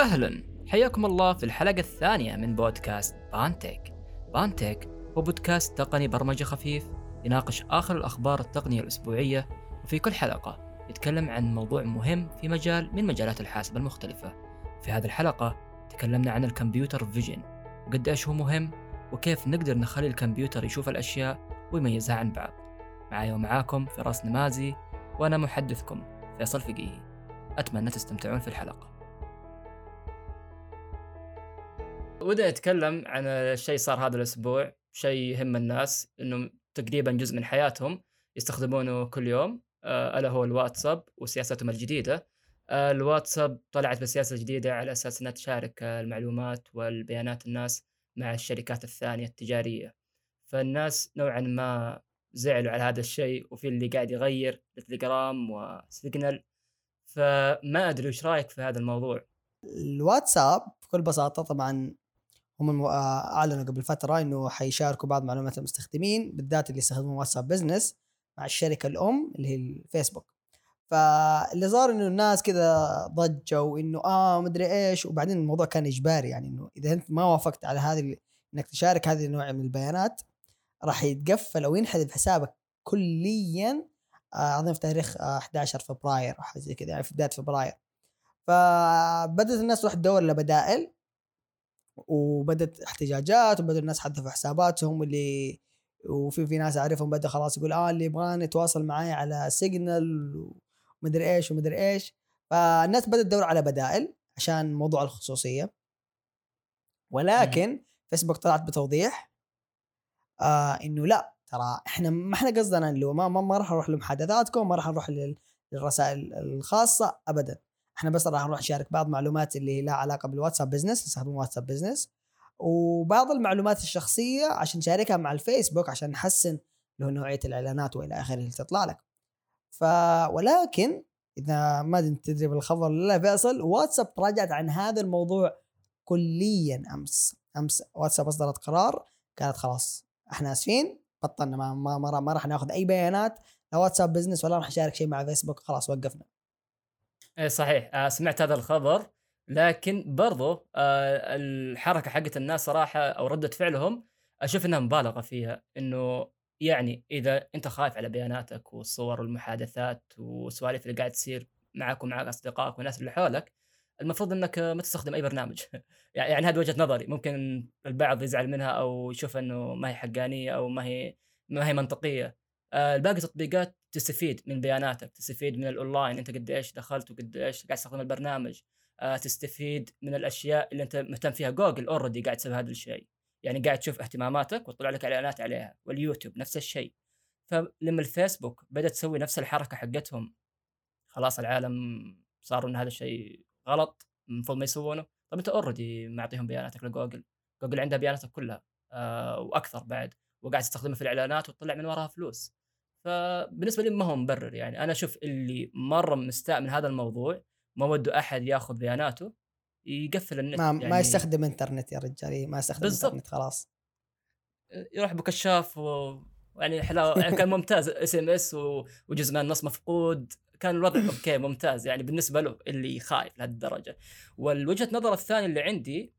أهلا. حياكم الله في الحلقة الثانية من بودكاست بانتك. بانتك هو بودكاست تقني برمجة خفيف يناقش آخر الأخبار التقنية الأسبوعية وفي كل حلقة يتكلم عن موضوع مهم في مجال من مجالات الحاسب المختلفة. في هذه الحلقة تكلمنا عن الكمبيوتر فيجن وقد إيش هو مهم وكيف نقدر نخلي الكمبيوتر يشوف الأشياء ويميزها عن بعض. معاي ومعاكم فراس نمازي وأنا محدثكم فيصل فقيهي أتمنى تستمتعون في الحلقة. ودي أتكلم عن شيء صار هذا الأسبوع شيء يهم الناس إنه تقريبا جزء من حياتهم يستخدمونه كل يوم آه، ألا هو الواتساب وسياستهم الجديدة. آه، الواتساب طلعت بسياسة جديدة على أساس أنها تشارك المعلومات والبيانات الناس مع الشركات الثانية التجارية. فالناس نوعا ما زعلوا على هذا الشيء وفي اللي قاعد يغير تليجرام وسيجنال فما أدري وش رأيك في هذا الموضوع؟ الواتساب بكل بساطة طبعا هم أعلنوا قبل فترة إنه حيشاركوا بعض معلومات المستخدمين بالذات اللي يستخدمون واتساب Business مع الشركة الأم اللي هي الفيسبوك. فاللي صار إنه الناس كذا ضجوا انه آه مدري إيش وبعدين الموضوع كان إجباري يعني إنه إذا أنت ما وافقت على هذه إنك تشارك هذه النوع من البيانات راح يتقفل أو ينحذف حسابك كليا آه، اظن في تاريخ 11 آه، فبراير أو حاجة زي كذا يعني في بداية فبراير. فبدأت الناس تروح تدور لبدائل وبدت احتجاجات وبدأ الناس حذفوا حساباتهم اللي وفي في ناس أعرفهم بدأ خلاص يقول آه اللي يبغاني يتواصل معي على سيجنال ومدري إيش ومدري إيش. فالناس بدأت تدور على بدائل عشان موضوع الخصوصية. ولكن فيسبوك طلعت بتوضيح آه إنه لا ترى إحنا ما إحنا قصدنا اللي ما, ما راح نروح لمحادثاتكم ما راح نروح للرسائل الخاصة ابدا. إحنا بس راح نروح نشارك بعض معلومات اللي لها علاقة بالواتساب Business تستخدم واتساب Business. وبعض المعلومات الشخصية عشان نشاركها مع الفيسبوك عشان نحسن له نوعية الإعلانات وإلى آخره اللي تطلع لك. ف ولكن إذا ما تدري بالخبر لا فيصل واتساب تراجعت عن هذا الموضوع كليا أمس. أمس واتساب أصدرت قرار قالت خلاص إحنا آسفين بطلنا ما ما, ما, ما راح ناخذ أي بيانات لا واتساب بزنس ولا راح نشارك شيء مع فيسبوك خلاص وقفنا. إيه صحيح. آه سمعت هذا الخبر لكن برضو آه الحركة حقت الناس صراحة أو ردة فعلهم أشوف إنها مبالغة فيها. إنه يعني إذا أنت خايف على بياناتك والصور والمحادثات والسوالف اللي قاعد تصير معك ومع أصدقائك والناس اللي حولك المفروض إنك ما تستخدم أي برنامج. يعني هذه وجهة نظري. ممكن البعض يزعل منها أو يشوف إنه ما هي حقانية أو ما هي ما هي منطقية. آه، الباقي التطبيقات تستفيد من بياناتك تستفيد من الأونلاين أنت قد إيش دخلت وقد إيش قاعد تستخدم البرنامج. آه، تستفيد من الأشياء اللي أنت مهتم فيها. جوجل already قاعد تسوي هذا الشيء. يعني قاعد تشوف اهتماماتك وتطلع لك إعلانات عليها واليوتيوب نفس الشيء. فلما الفيسبوك بدأت تسوي نفس الحركة حقتهم خلاص العالم صاروا إن هذا الشيء غلط المفروض ما يسوونه. طب أنت already معطيهم بياناتك لجوجل. جوجل عندها بياناتك كلها آه وأكثر بعد وقاعد تستخدمها في الإعلانات وتطلع من وراها فلوس. فبالنسبة لي ما هو مبرر يعني. أنا أشوف اللي مرة مستاء من هذا الموضوع ما وده أحد ياخذ بياناته يقفل النت ما, يعني. ما يستخدم إنترنت يا رجال ما يستخدم بالزبط. إنترنت خلاص. يروح بكشاف و... يعني حلاوة يعني كان ممتاز SMS وجزء من النص مفقود. كان الوضع okay ممتاز يعني بالنسبة له اللي خايف لهالدرجة. والوجهة نظر الثانية اللي عندي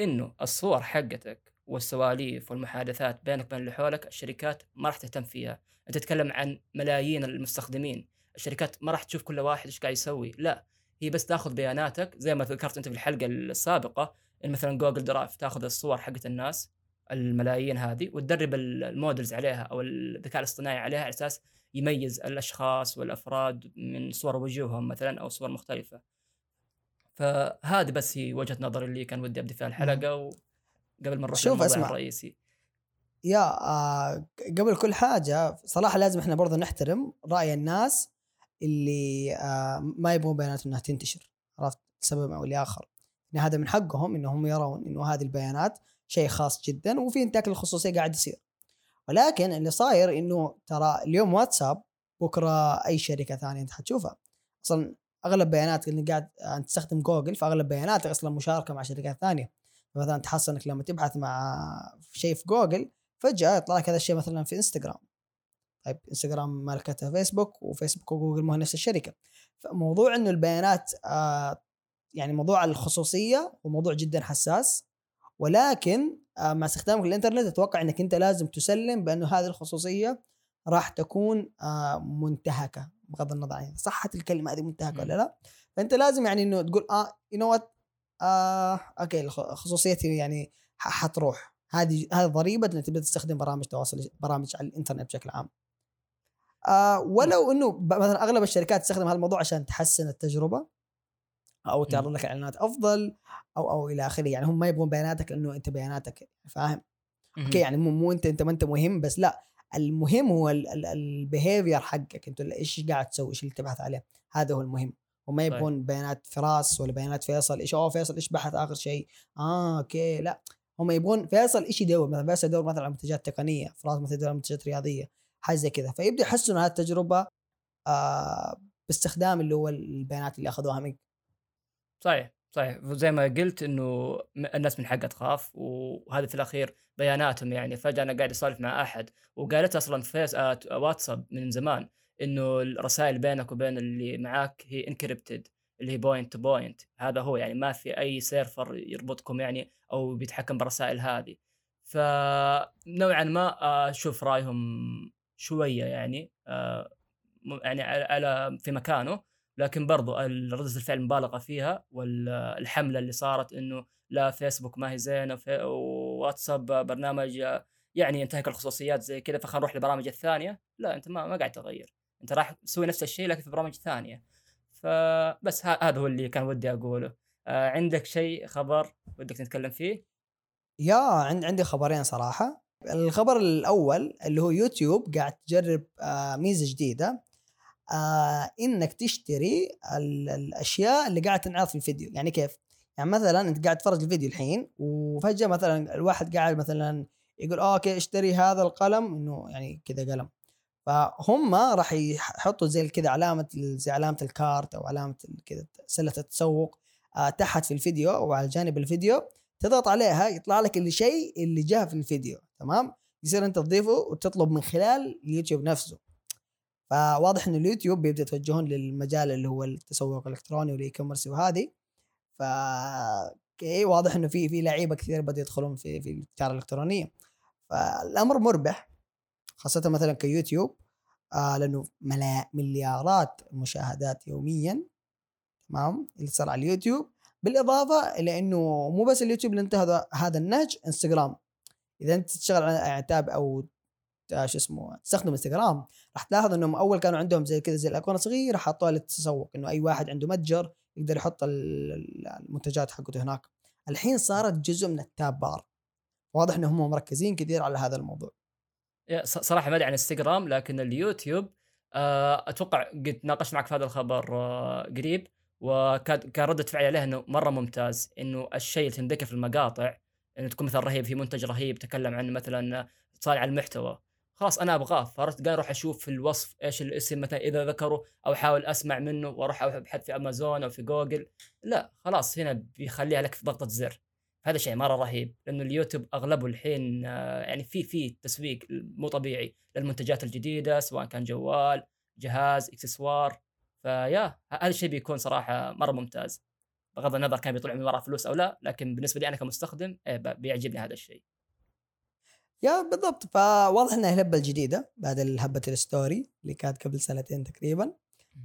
إنه الصور حقتك والسواليف والمحادثات بينك وبين اللي حولك الشركات ما راح تهتم فيها. أنت تتكلم عن ملايين المستخدمين. الشركات ما راح تشوف كل واحد إيش قاعد يسوي. لا هي بس تاخذ بياناتك زي ما ذكرت أنت في الحلقة السابقة إن مثلا Google Drive تاخذ الصور حقت الناس الملايين هذه وتدرب ال models عليها أو الذكاء الاصطناعي عليها على أساس يميز الأشخاص والأفراد من صور وجوههم مثلا أو صور مختلفة. فهذه بس هي وجهة نظري اللي كان ودي ابدا فيها الحلقة وقبل ما نروح شوف اسمع. الرئيسي. يا آه قبل كل حاجة صراحة لازم إحنا برضه نحترم رأي الناس اللي آه ما يبغون بيانات إنها تنتشر عرفت؟ لسبب أو لآخر. يعني هذا من حقهم إنهم يرون إنه هذه البيانات شيء خاص جدا وفي انتهاك للخصوصيه قاعد يصير. ولكن اللي صاير إنه ترى اليوم واتساب بكرة أي شركة ثانية أنت حتشوفها. أصلا أغلب بياناتك اللي قاعد انت تستخدم جوجل فأغلب بياناتك أصلا مشاركة مع شركات ثانية. مثلا تحصل إنك لما تبحث مع شيء في جوجل فجأة يطلع لك هذا الشيء مثلا في إنستغرام. طيب إنستغرام مالكتها فيسبوك وفيسبوك وجوجل مو نفس الشركة. فموضوع إنه البيانات آه يعني موضوع الخصوصية هو موضوع جدا حساس. ولكن آه، مع استخدامك للإنترنت أتوقع إنك أنت لازم تسلم بأنه هذه الخصوصية راح تكون آه، منتهكة بغض النظر عن صحت الكلمة هذه منتهكة ولا لا. فأنت لازم يعني إنه تقول آه you know what آه okay خصوصيتي يعني حتروح. هذه هذه ضريبة إنك تبدا تستخدم برامج تواصل برامج على الإنترنت بشكل عام. آه ولو إنه مثلا أغلب الشركات تستخدم هذا الموضوع عشان تحسن التجربة أو تعرض لك إعلانات أفضل أو أو إلى آخره. يعني هم ما يبغون بياناتك لأنه أنت بياناتك فاهم؟ okay يعني مو, مو أنت أنت ما أنت مهم بس لا المهم هو ال behavior حقك. أنت إيش قاعد تسوي؟ إيش اللي تبحث عليه؟ هذا هو المهم. وما طيب. يبغون بيانات فراس ولا بيانات فيصل إيش أوه فيصل إيش بحث آخر شيء؟ آه okay لا هم يبغون فيصل إيش يدور؟ مثلا فيصل يدور مثلا على منتجات تقنية فراس مثلا يدور على منتجات رياضية حاجة زي كذا. فيبدأ يحسنوا هذه التجربة آه باستخدام اللي هو البيانات اللي أخذوها منك. صحيح صحيح. زي ما قلت إنه الناس من حقها تخاف وهذا في الأخير بياناتهم يعني. فجأة أنا قاعد أسولف مع أحد وقالت أصلا فيس آه واتساب من زمان إنه الرسائل بينك وبين اللي معاك هي encrypted اللي هي point to point هذا هو يعني ما في أي server يربطكم يعني أو بيتحكم بالرسائل هذه. فنوعا ما أشوف رأيهم شوية يعني آه، يعني على في مكانه. لكن برضو ردة الفعل مبالغه فيها والحمله اللي صارت إنه لا فيسبوك ما هي زينة وواتساب برنامج يعني ينتهك الخصوصيات زي كذا فخلينا نروح للبرامج الثانية. لا أنت ما ما قاعد تغير. أنت راح تسوي نفس الشيء لكن في برامج ثانية. فبس هذا هو اللي كان ودي أقوله. آه عندك شيء خبر ودك نتكلم فيه؟ yeah عند عندي خبرين صراحة. الخبر الأول اللي هو يوتيوب قاعد تجرب آه ميزة جديدة. آه إنك تشتري الأشياء اللي قاعد تنعرض في الفيديو. يعني كيف؟ يعني مثلا أنت قاعد تتفرج الفيديو الحين وفجأة مثلا الواحد قاعد مثلا يقول okay اشتري هذا القلم. إنه يعني كذا قلم. فهم راح يحطوا زي كذا علامة زي علامة ال cart أو علامة كذا سلة التسوق آه تحت في الفيديو أو على جانب الفيديو تضغط عليها يطلع لك الشيء اللي جاء في الفيديو تمام؟ يصير أنت تضيفه وتطلب من خلال اليوتيوب نفسه. فواضح ان اليوتيوب بيبدأ يتوجهون للمجال اللي هو التسوق الإلكتروني وال e-commerce وهذه. ف واضح إنه في في لعيبة كثير بدأوا يدخلون في في التجاره الالكترونيه فالأمر مربح. خاصة مثلا كيوتيوب آه لأنه ملا مليارات المشاهدات يوميا تمام؟ اللي صار على اليوتيوب. بالإضافة إلى إنه مو بس اليوتيوب اللي انتهى هذا النهج إنستغرام. إذا أنت تشتغل على يعني تاب أو شو اسمه تستخدم إنستغرام راح تلاحظ إنهم أول كانوا عندهم زي كذا زي الأيقونة صغيره حطوها للتسوق إنه أي واحد عنده متجر يقدر يحط المنتجات حقته هناك. الحين صارت جزء من التاب بار. واضح إنهم مركزين كثير على هذا الموضوع. صراحة ما أدري عن إنستغرام لكن اليوتيوب آه، أتوقع قد ناقشت معك في هذا الخبر آه، قريب وكان كان ردة فعلي عليه إنه مرة ممتاز إنه الشيء اللي تنذكر في المقاطع إنه تكون مثلا رهيب في منتج رهيب تكلم عن مثلا صانع المحتوى. خلاص أنا أبغاه فارست قال أروح أشوف في الوصف إيش الاسم مثلا إذا ذكره أو أحاول أسمع منه وأروح أبحث في أمازون أو في جوجل. لا خلاص هنا بيخليها لك في ضغطة زر. هذا شيء مرة رهيب لأنه اليوتيوب أغلبه الحين آه، يعني في في تسويق مو طبيعي للمنتجات الجديدة سواء كان جوال جهاز إكسسوار. ف yeah هذا الشيء بيكون صراحة مرة ممتاز. بغض النظر كان بيطلع من وراء فلوس أو لا لكن بالنسبة لي أنا كمستخدم إيه، بيعجبني هذا الشيء. yeah بالضبط. فواضح إنها الهبة الجديدة بعد هبه ال story اللي كانت قبل سنتين تقريبا.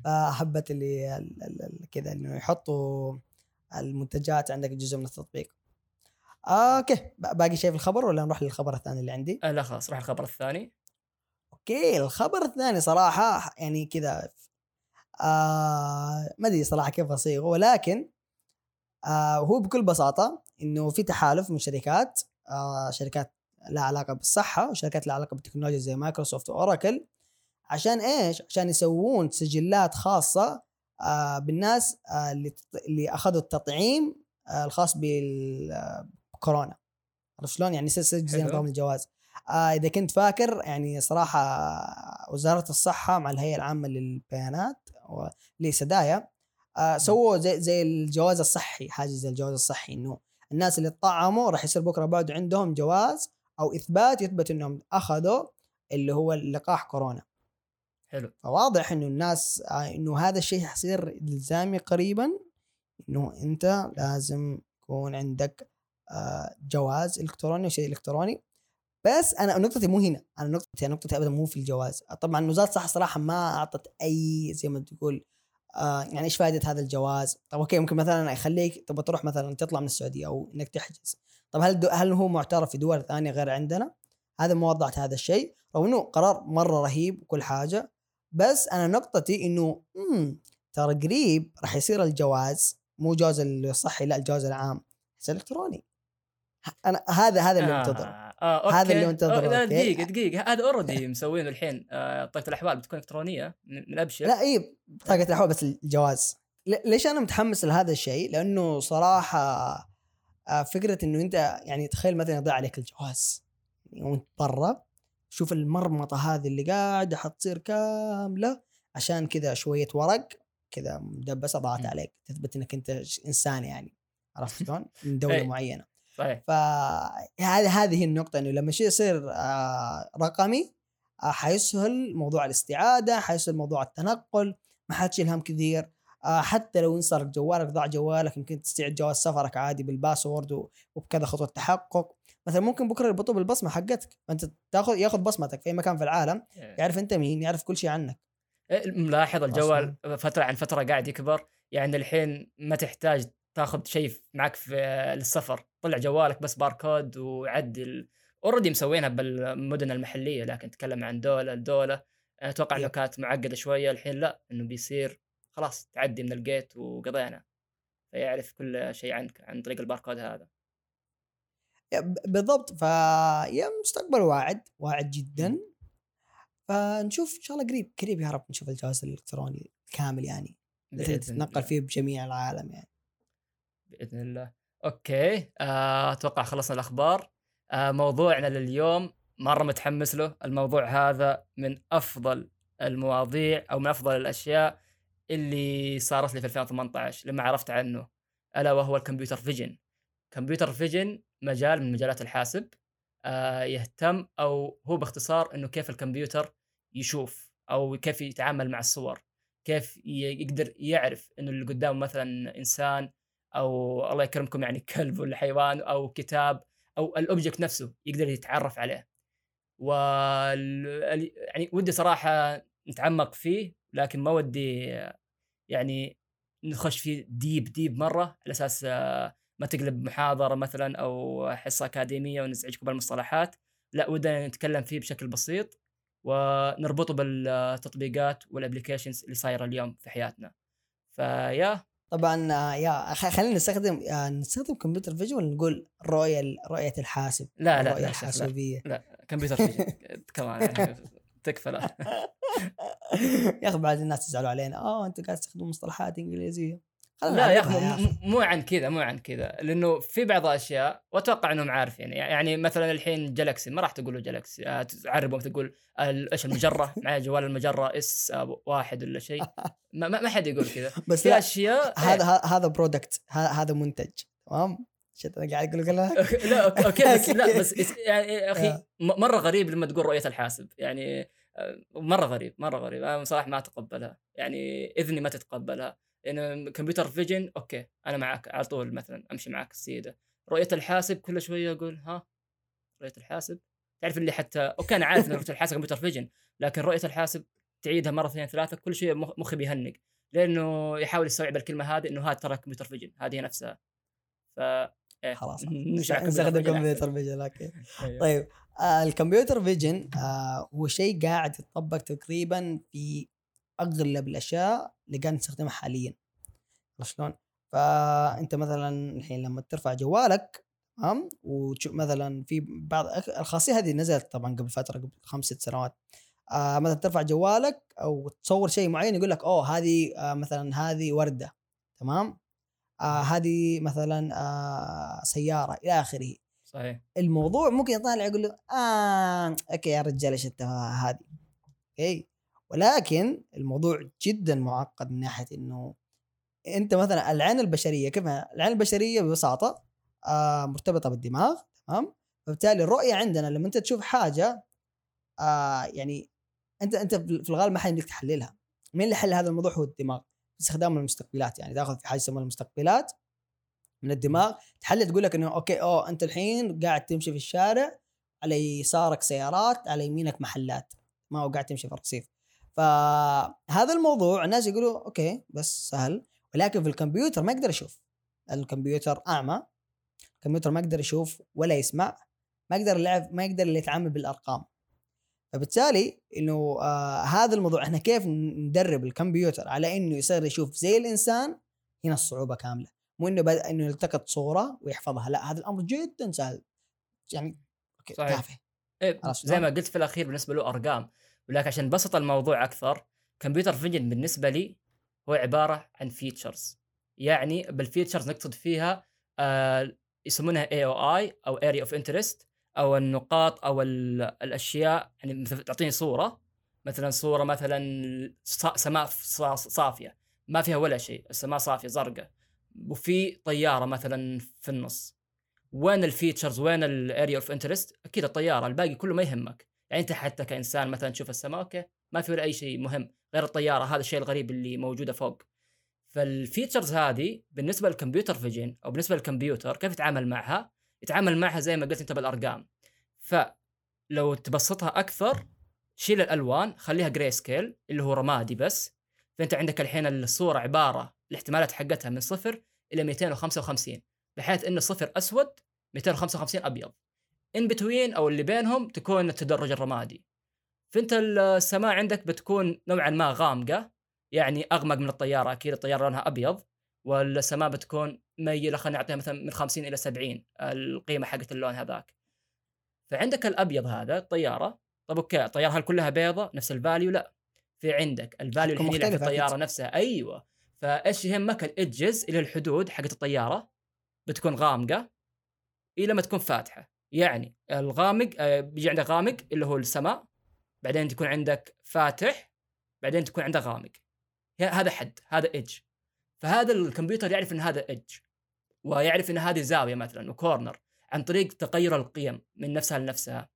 فهبه اللي كذا إنه يحطوا المنتجات عندك جزء من التطبيق. آه okay باقي شيء في الخبر ولا نروح للخبر الثاني اللي عندي؟ آه لا خلاص روح الخبر الثاني okay الخبر الثاني صراحة يعني كذا آه ما أدري صراحة كيف أصيغه ولكن آه هو بكل بساطة إنه في تحالف من شركات آه شركات لها علاقة بالصحة وشركات لها علاقة بالتكنولوجيا زي مايكروسوفت وأوراكل عشان إيش؟ عشان يسوون سجلات خاصة آه بالناس آه اللي اللي أخذوا التطعيم آه الخاص بكورونا عرفت شلون؟ يعني يصير زي نظام الجواز. آه إذا كنت فاكر يعني صراحة وزارة الصحة مع الهيئة العامة للبيانات لسدايا آه سووا زي زي الجواز الصحي حاجة زي الجواز الصحي إنه الناس اللي تطعموا راح يصير بكرة بعد عندهم جواز أو إثبات يثبت إنهم أخذوا اللي هو لقاح كورونا. حلو. فواضح إنه الناس آه إنه هذا الشيء حيصير الزامي قريبا إنه أنت لازم يكون عندك جواز إلكتروني وشيء إلكتروني. بس أنا نقطتي مو هنا. أنا نقطتي نقطتي ابدا مو في الجواز. طبعا وزاره الصحة صراحة ما أعطت أي زي ما تقول آه يعني إيش فائده هذا الجواز؟ طب أوكي ممكن مثلا يخليك تبغى تروح مثلا تطلع من السعودية أو إنك تحجز. طب هل دو هل هو معترف في دول ثانية غير عندنا؟ هذا ما وضعت هذا الشيء. رغم إنه قرار مرة رهيب وكل حاجة. بس أنا نقطتي إنه امم ترى قريب راح يصير الجواز مو جواز الصحي لا الجواز العام. إلكتروني. أنا هذا هذا اللي منتظر آه. آه، okay. هذا اللي منتظره لا. دقيقة دقيقة هذا already مسوينه الحين آه، بطاقة الأحوال بتكون إلكترونية من ابشر لا إي بطاقه الأحوال بس الجواز ليش أنا متحمس لهذا الشيء؟ لأنه صراحة آه، فكرة إنه أنت يعني تخيل مثلا يضيع عليك الجواز يعني وأنت برا شوف المرمطة هذه اللي قاعدة حتصير كاملة عشان كذا شوية ورق كذا مدبسه ضاعت. عليك تثبت إنك أنت إنسان يعني عرفت شلون؟ من دولة. معينة صحيح. فهذه هذه هي النقطة إنه لما شيء يصير آه، رقمي آه، حيسهل موضوع الاستعادة حيسهل موضوع التنقل ما حتشيل هم كثير. آه، حتى لو انسرق جوالك ضاع جوالك يمكن تستعيد جواز سفرك عادي بال password وبكذا خطوة تحقق. مثلا ممكن بكرة يربطوا بالبصمة حقتك. فأنت تاخذ ياخذ بصمتك في أي مكان في العالم يعرف أنت مين يعرف كل شيء عنك. إيه، ملاحظ الجوال فترة عن فترة قاعد يكبر. يعني الحين ما تحتاج تاخذ شيء معك في للسفر. طلع جوالك بس باركود وعدل already مسوينها بالمدن المحلية لكن تتكلم عن دولة لدولة. أنا أتوقع إنه yep. كانت معقدة شوية الحين لا إنه بيصير خلاص تعدي من ال gate وقضينا. فيعرف كل شيء عنك عن طريق الباركود هذا. yeah بالضبط. ف yeah مستقبل واعد واعد جدا. فنشوف إن شاء الله قريب قريب يا رب نشوف الجواز الإلكتروني الكامل يعني. تتنقل. فيه بجميع العالم يعني. بإذن الله. okay آه، أتوقع خلصنا الأخبار. آه، موضوعنا لليوم مرة متحمس له الموضوع هذا من أفضل المواضيع أو من أفضل الأشياء اللي صارت لي في 2018 لما عرفت عنه. ألا وهو ال computer vision. computer vision مجال من مجالات الحاسب آه، يهتم أو هو باختصار إنه كيف الكمبيوتر يشوف أو كيف يتعامل مع الصور. كيف يقدر يعرف إنه اللي قدامه مثلا إنسان أو الله يكرمكم يعني كلب ولا حيوان أو كتاب أو ال object نفسه يقدر يتعرف عليه. ال- يعني ودي صراحة نتعمق فيه لكن ما ودي يعني نخش فيه deep deep مرة على أساس آه، ما تقلب محاضرة مثلا أو حصة أكاديمية ونزعجكم بالمصطلحات لا ودنا نتكلم فيه بشكل بسيط ونربطه بالتطبيقات وال applications اللي صايرة اليوم في حياتنا فيا طبعا يا خلينا نستخدم آه، نستخدم computer vision ولا نقول رؤيه رؤية الحاسب لا لا الرؤيه لا, شيخ، لا, الحاسوبية. لا computer vision كمان يعني تكفى لا. يا أخي بعد الناس تزعلوا علينا. آه أنتوا قاعد تستخدموا مصطلحات إنجليزية. لا يا أخي مو- عن كذا مو عن كذا. لأنه في بعض الاشياء وأتوقع انهم عارفين يعني. مثلا الحين Galaxy ما راح تقولوا Galaxy آه، تعربهم تقول إيش المجرة؟ معي جوال المجرة S واحد ولا شيء. ما, ما حد يقول كذا. بس في أشياء هذا هذا product هذا منتج. تمام؟ شفت أنا قاعد أقول لا okay بس لا بس يعني يا أخي آه. مرة غريب لما تقول رؤية الحاسب. يعني آه، مرة غريب مرة غريب. أنا صراحة ما أتقبلها. يعني إذني ما تتقبلها. لأن computer vision okay أنا معك على طول مثلا أمشي معك سيدا. رؤية الحاسب كل شوية أقول ها؟ رؤية الحاسب؟ تعرف اللي حتى okay أنا عارف إن رؤية الحاسب computer vision لكن رؤية الحاسب تعيدها مرة اثنين ثلاثة كل شوية مخ- مخي بيهنق. لأنه يحاول يستوعب الكلمة هذه إنه هذا ترى computer vision هذه نفسها. ف إيه، خلاص نستخدم كمبيوتر فيجن أوكي. أيوه. طيب آه ال computer vision آه هو شيء قاعد يتطبق تقريبا في اغلب الاشياء اللي قاعد نستخدمها حاليا. عرفت شلون؟ فانت مثلا الحين لما ترفع جوالك تمام؟ وتشوف مثلا في بعض الخاصية هذه نزلت طبعا قبل فترة قبل خمس ست سنوات. آه مثلا ترفع جوالك أو تصور شيء معين يقول لك أوه هذه آه مثلا هذه وردة. تمام؟ آه هذه مثلا آه سيارة إلى آخره. صحيح. الموضوع ممكن يطالع يقول له آه okay يا رجال إيش أنت هذه؟ okay؟ ولكن الموضوع جدا معقد من ناحية إنه أنت مثلا العين البشرية كيف العين البشرية ببساطة آه مرتبطة بالدماغ تمام؟ فبالتالي الرؤية عندنا لما أنت تشوف حاجة آه يعني أنت أنت في الغالب ما حيمديك تحللها. مين اللي حل هذا الموضوع؟ هو الدماغ. باستخدام المستقبلات يعني. تأخذ في حاجة يسمونها المستقبلات من الدماغ. تحلل تقول لك إنه أوكي أوه أنت الحين قاعد تمشي في الشارع على يسارك سيارات على يمينك محلات. ما هو قاعد تمشي في الرصيف فهذا الموضوع الناس يقولوا أوكي بس سهل. ولكن في الكمبيوتر ما يقدر يشوف. الكمبيوتر أعمى. الكمبيوتر ما يقدر يشوف ولا يسمع. ما يقدر يلعب ما يقدر يتعامل بالأرقام. فبالتالي إنه آه هذا الموضوع إحنا كيف ندرب الكمبيوتر على إنه يصير يشوف زي الإنسان هنا الصعوبة كاملة. مو إنه بد... إنه يلتقط صورة ويحفظها لا هذا الأمر جدا سهل. يعني okay صحيح. تافه إيه زي؟ ما قلت في الأخير بالنسبة له أرقام. ولكن عشان بسط الموضوع أكثر computer vision بالنسبة لي هو عبارة عن features يعني بال features نقصد فيها آه يسمونها AOI أو area of interest أو النقاط أو ال- الأشياء يعني مثلا تعطيني صورة. مثلا صورة مثلا سماء صا- صافية. ما فيها ولا شيء السماء صافية زرقاء. وفي طيارة مثلا في النص. وين ال features وين ال area of interest أكيد الطيارة الباقي كله ما يهمك. يعني انت حتى كإنسان مثلا تشوف السماء okay ما في ولا أي شيء مهم غير الطيارة هذا الشيء الغريب اللي موجودة فوق. فال features هذه بالنسبة لل computer vision أو بالنسبة للكمبيوتر كيف يتعامل معها؟ يتعامل معها زي ما قلت أنت بالأرقام. فلو تبسطها أكثر شيل الألوان خليها gray scale اللي هو رمادي بس. فأنت عندك الحين الصورة عبارة الاحتمالات حقتها من صفر إلى 255 بحيث إن صفر أسود 255 أبيض. in between أو اللي بينهم تكون التدرج الرمادي. فأنت السماء عندك بتكون نوعا ما غامقة يعني أغمق من الطيارة أكيد الطيارة لونها أبيض والسماء بتكون ميلة خلينا نعطيها مثلا من 50 إلى 70 القيمة حقت اللون هذاك. فعندك الأبيض هذا الطيارة طب okay الطيارة هل كلها بيضة؟ نفس ال value لا. في عندك ال value الحين اللي في. الطيارة نفسها. أيوه. فإيش يهمك؟ الإدجز إلى الحدود حقت الطيارة بتكون غامقة إلى ما تكون فاتحة. يعني الغامق آه، بيجي عندك غامق اللي هو السماء بعدين تكون عندك فاتح بعدين تكون عندك غامق. هذا حد هذا ايدج فهذا الكمبيوتر يعرف إن هذا ايدج ويعرف إن هذه زاوية مثلا وكورنر عن طريق تغير القيم من نفسها لنفسها.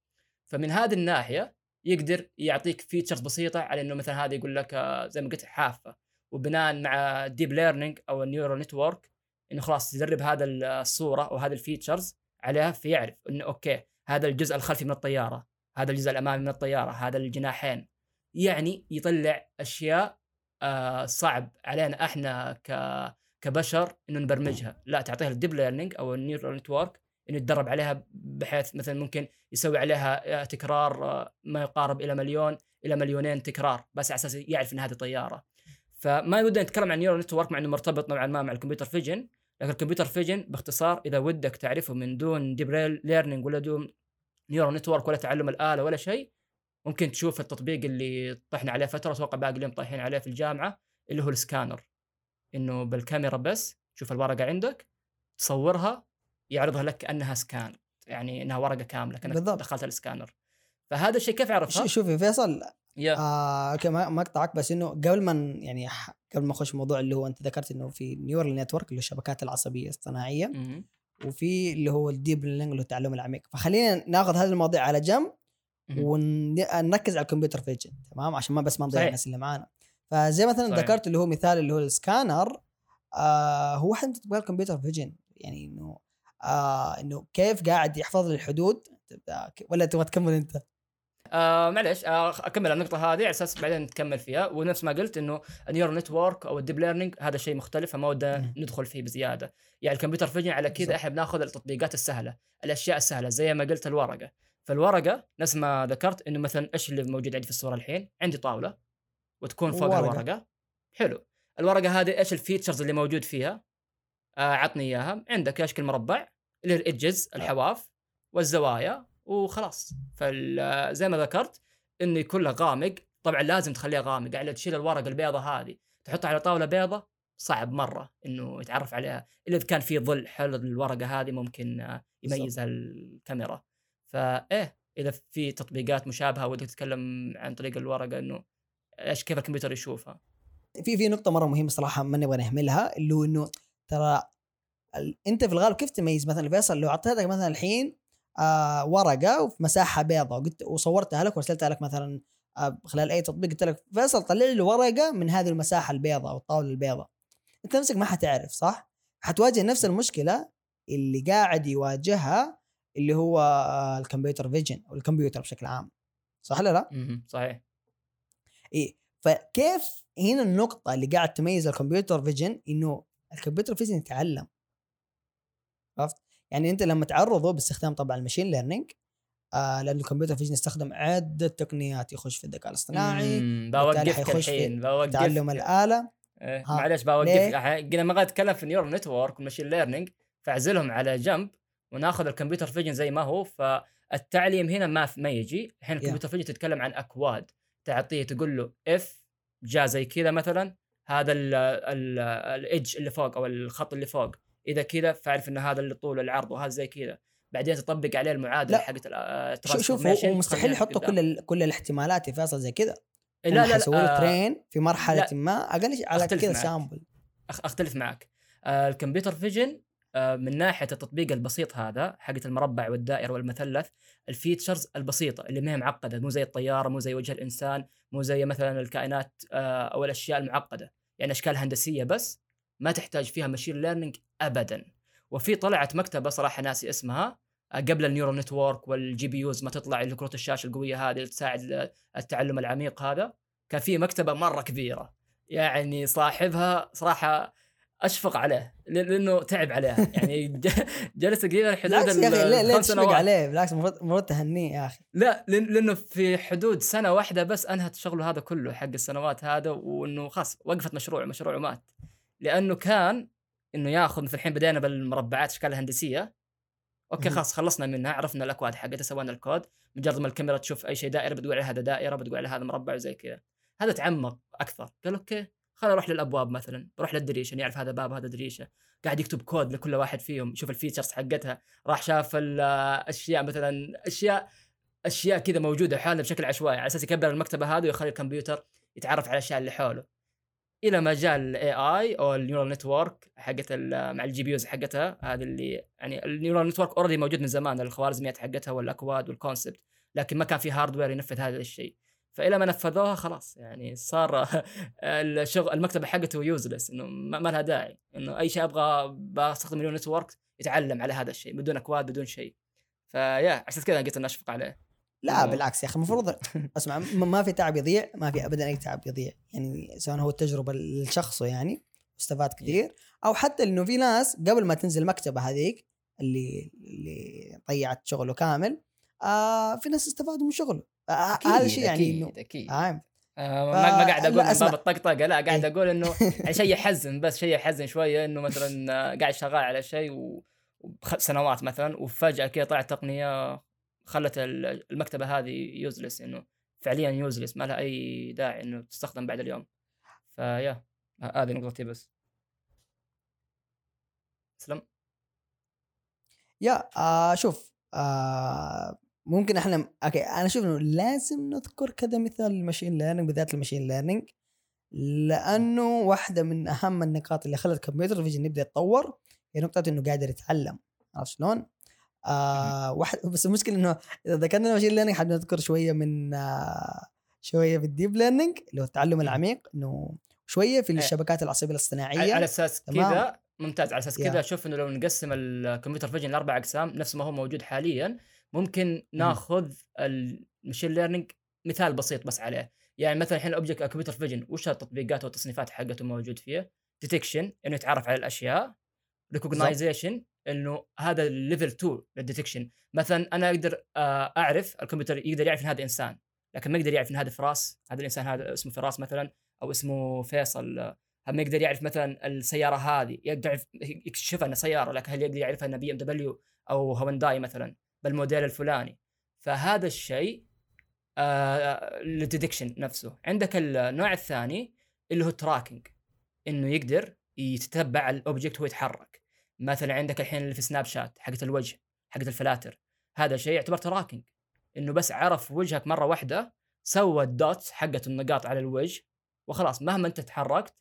فمن هذه الناحية يقدر يعطيك فيتشرز بسيطة على إنه مثلا هذا يقول لك آه، زي ما قلت حافة. وبناء مع deep learning أو ال neural network إنه خلاص تدرب هذا الصورة أو هذا ال features عليها فيعرف إنه okay هذا الجزء الخلفي من الطيارة هذا الجزء الأمامي من الطيارة هذا الجناحين. يعني يطلع أشياء آه صعب علينا إحنا كبشر إنه نبرمجها. لا تعطيها ال deep learning أو ال neural network إنه يتدرب عليها بحيث مثلا ممكن يسوي عليها آه، تكرار آه، ما يقارب إلى مليون إلى مليونين تكرار بس على أساس يعرف إن هذه طيارة. فما ودنا نتكلم عن neural network مع إنه مرتبط نوعا ما مع ال computer vision. لكن ال computer vision باختصار إذا ودك تعرفه من دون deep learning ولا دون neural network ولا تعلم الآلة ولا شيء ممكن تشوف التطبيق اللي طحنا عليه فترة أتوقع باقي اليوم طايحين عليه في الجامعة اللي هو السكانر إنه بالكاميرا بس تشوف الورقة عندك تصورها يعرضها لك كأنها scan يعني إنها ورقة كاملة كأنك بالضبط. دخلت السكانر فهذا الشيء كيف عرفها؟ شوفي فيصل يا آه okay أقطعك بس إنه قبل ما يعني قبل ما أخش موضوع اللي هو أنت ذكرت إنه في neural network اللي هو الشبكات العصبية الصناعية مهم. وفي اللي هو ال deep learning اللي هو التعلم العميق فخلينا ناخذ هذه المواضيع على جنب مهم. ونركز على ال computer vision تمام عشان ما بس ما نضيع. الناس اللي معانا فزي مثلا صحيح. ذكرت اللي هو مثال اللي هو السكانر آه هو واحد تبغى ال computer vision يعني إنه آه إنه كيف قاعد يحفظ لي الحدود ولا تبغى تكمل أنت؟ آه معلش آه أكمل النقطة هذه على أساس بعدين نكمل فيها. ونفس ما قلت إنه ال neural network أو ال deep learning هذا شيء مختلف فما ودنا. ندخل فيه بزيادة. يعني ال computer vision على كذا. إحنا بناخذ التطبيقات السهلة الأشياء السهلة زي ما قلت الورقة. فالورقة نفس ما ذكرت إنه مثلا إيش اللي موجود عندي في الصورة الحين؟ عندي طاولة وتكون فوقها ورقة. الورقة. حلو. الورقة هذه إيش الفيتشرز اللي موجود فيها؟ آه عطني إياها. عندك اشكال مربع اللي هي الادجز الحواف والزوايا. وخلاص. فزي ما ذكرت انه يكون له غامق. طبعا لازم تخليه غامق يعني تشيل الورقه البيضة هذه تحطها على طاولة بيضة صعب مرة إنه يتعرف عليها. إلا إذا كان في ظل حول الورقة هذه ممكن آه، يميزها الكاميرا. فايه إذا في تطبيقات مشابهة ودك تتكلم عن طريق الورقة إنه إيش كيف الكمبيوتر يشوفها. في في نقطة مرة مهمة صراحة ما نبغى نهملها اللي هو إنه ترى أنت في الغالب كيف تميز؟ مثلا فيصل لو اعطيتك مثلا الحين آه ورقة وفي مساحة بيضاء. وقلت وصورتها لك وارسلتها لك مثلا آه، خلال أي تطبيق. قلت لك فيصل طلع لي ورقه من هذه المساحة البيضاء أو الطاولة البيضاء. أنت نفسك ما حتعرف صح؟ حتواجه نفس المشكلة اللي قاعد يواجهها اللي هو آه، الكمبيوتر فيجن أو الكمبيوتر بشكل عام. صح ولا لا؟ صحيح. إيه فكيف هنا النقطة اللي قاعد تميز ال computer vision إنه ال computer vision يتعلم؟ عرفت؟ يعني أنت لما تعرضه باستخدام طبعا ال machine learning آه لأنه ال computer vision يستخدم عدة تقنيات يخش في الذكاء الاصطناعي بوقفك الحين بوقفك تعلم الآلة. إيه، معلش بوقف ليه؟ قلنا ما قاعد اتكلم في ال neural network وال machine learning فاعزلهم على جنب وناخذ الكمبيوتر فيجن زي ما هو. فالتعليم هنا ما ما يجي. الحين الكمبيوتر فيجن تتكلم عن أكواد. تعطيه تقول له اف جاء زي كذا مثلا. هذا الايدج اللي فوق أو الخط اللي فوق. إذا كذا فاعرف إن هذا اللي طول العرض وهذا زي كذا بعدين تطبق عليه المعادلة لا. حقت ال- شوف شوف هو مستحيل يحطوا. كل كل الاحتمالات يا فيصل زي كذا لا لا حيسووا له لا ترين في مرحلة لا. ما أقل شيء على كذا. سامبل أختلف معك آه ال computer vision آه من ناحية التطبيق البسيط هذا حقت المربع والدائرة والمثلث ال features البسيطة اللي ما هي معقدة مو زي الطيارة مو زي وجه الإنسان مو زي مثلا الكائنات آه أو الأشياء المعقدة يعني أشكال هندسية بس ما تحتاج فيها machine learning ابدا. وفي طلعت مكتبة صراحة ناسي اسمها آه، قبل ال neural network وال GPUs ما تطلع اللي كروت الشاشة القوية هذه اللي تساعد التعلم العميق هذا. كان في مكتبة مرة كبيرة. يعني صاحبها صراحة أشفق عليه لأنه تعب عليها. يعني جلس تقريبا حدود يا أخي ليه تشفق سنوات. عليه بالعكس المفروض تهنيه يا أخي. لا لأنه في حدود سنة واحدة بس أنهت شغله هذا كله حق السنوات هذا وإنه خلاص وقفت مشروع مشروع ومات لأنه كان إنه ياخذ مثل الحين بدينا بالمربعات أشكال هندسية. أوكي. خلاص خلصنا منها عرفنا الأكواد حقتها سوينا الكود. مجرد ما الكاميرا تشوف أي شيء دائرة بتقول عليه هذا دائرة بتقول عليه هذا مربع وزي كذا. هذا تعمق أكثر. قال أوكي خلينا نروح للأبواب مثلا نروح للدريشة يعرف هذا باب هذا دريشة. قاعد يكتب كود لكل واحد فيهم يشوف ال features حقتها. راح شاف الاشياء مثلا أشياء أشياء كذا موجودة حولنا بشكل عشوائي على أساس يكبر المكتبة هذه ويخلي الكمبيوتر يتعرف على الأشياء اللي حوله. إلى ما جاء ال AI أو ال neural network حقت مع ال GPUs حقتها هذه اللي يعني ال neural network already موجود من زمان الخوارزميات حقتها والأكواد وال concept لكن ما كان في hardware ينفذ هذا الشيء. فإلى ما نفذوها خلاص يعني صار الشغل المكتبة حقته useless إنه ما لها داعي إنه أي شيء أبغى بستخدم ال neural network يتعلم على هذا الشيء بدون أكواد بدون شيء. فيا عشان كذا قلت إني أشفق عليه. لا بالعكس يا أخي المفروض أسمع ما في تعب يضيع ما في ابدا أي تعب يضيع. يعني سواء هو التجربة لشخصه يعني استفاد كثير أو حتى إنه في ناس قبل ما تنزل المكتبه هذيك اللي اللي ضيعت شغله كامل آه في ناس استفادوا من شغله. آه هذا الشيء يعني إنه أكيد. أكيد عام آه ما ما قاعد أقول من. باب الطقطقة لا قاعد إيه. أقول إنه يعني شيء يحزن بس شيء يحزن شوية إنه مثلا آه، قاعد شغال على شيء و- سنوات مثلا وفجأة كذا طلعت تقنيه خلت ال- المكتبة هذه يوزلس إنه فعليا يوزلس ما لها أي داعي إنه تستخدم بعد اليوم. فيا هذه نقطتي بس. سلم يا آه شوف آه ممكن إحنا أوكي أنا أشوف إنه لازم نذكر كذا مثال ال machine learning بالذات ال machine learning لأنه واحدة من أهم النقاط اللي خلت ال computer vision يبدأ يتطور هي نقطة إنه قادر يتعلم. عرفت شلون؟ آه واحد بس المشكلة إنه إذا ذكرنا ال machine learning حابب نذكر شوية من آه شوية في ال deep learning اللي هو التعلم العميق إنه شوية في إيه. الشبكات العصبية الاصطناعية. على أساس. كذا ممتاز على أساس. كذا أشوف إنه لو نقسم ال computer vision لأربع أقسام نفس ما هو موجود حاليا ممكن ناخذ ال machine learning مثال بسيط بس عليه. يعني مثلا الحين ال object ال computer vision وش التطبيقات والتصنيفات حقته موجود فيه؟ detection إنه يتعرف على الأشياء. recognization إنه هذا ال level 2 لل detection مثلا أنا أقدر آه، أعرف الكمبيوتر يقدر يعرف إن هذا إنسان لكن ما يقدر يعرف إن هذا فراس. هذا الإنسان هذا اسمه فراس مثلا أو اسمه فيصل. ما يقدر يعرف مثلا السيارة هذه؟ يقدر يكشفها إنها سيارة لكن هل يقدر يعرفها إنها بي إم دبليو أو هونداي مثلا بالموديل الفلاني؟ فهذا الشيء آه لل detection نفسه. عندك النوع الثاني اللي هو tracking إنه يقدر يتتبع ال object وهو يتحرك مثلا عندك الحين اللي في سناب شات حقت الوجه حقت الفلاتر. هذا شيء يعتبر tracking إنه بس عرف وجهك مرة واحدة سوى ال dot حقت النقاط على الوجه وخلاص. مهما أنت تحركت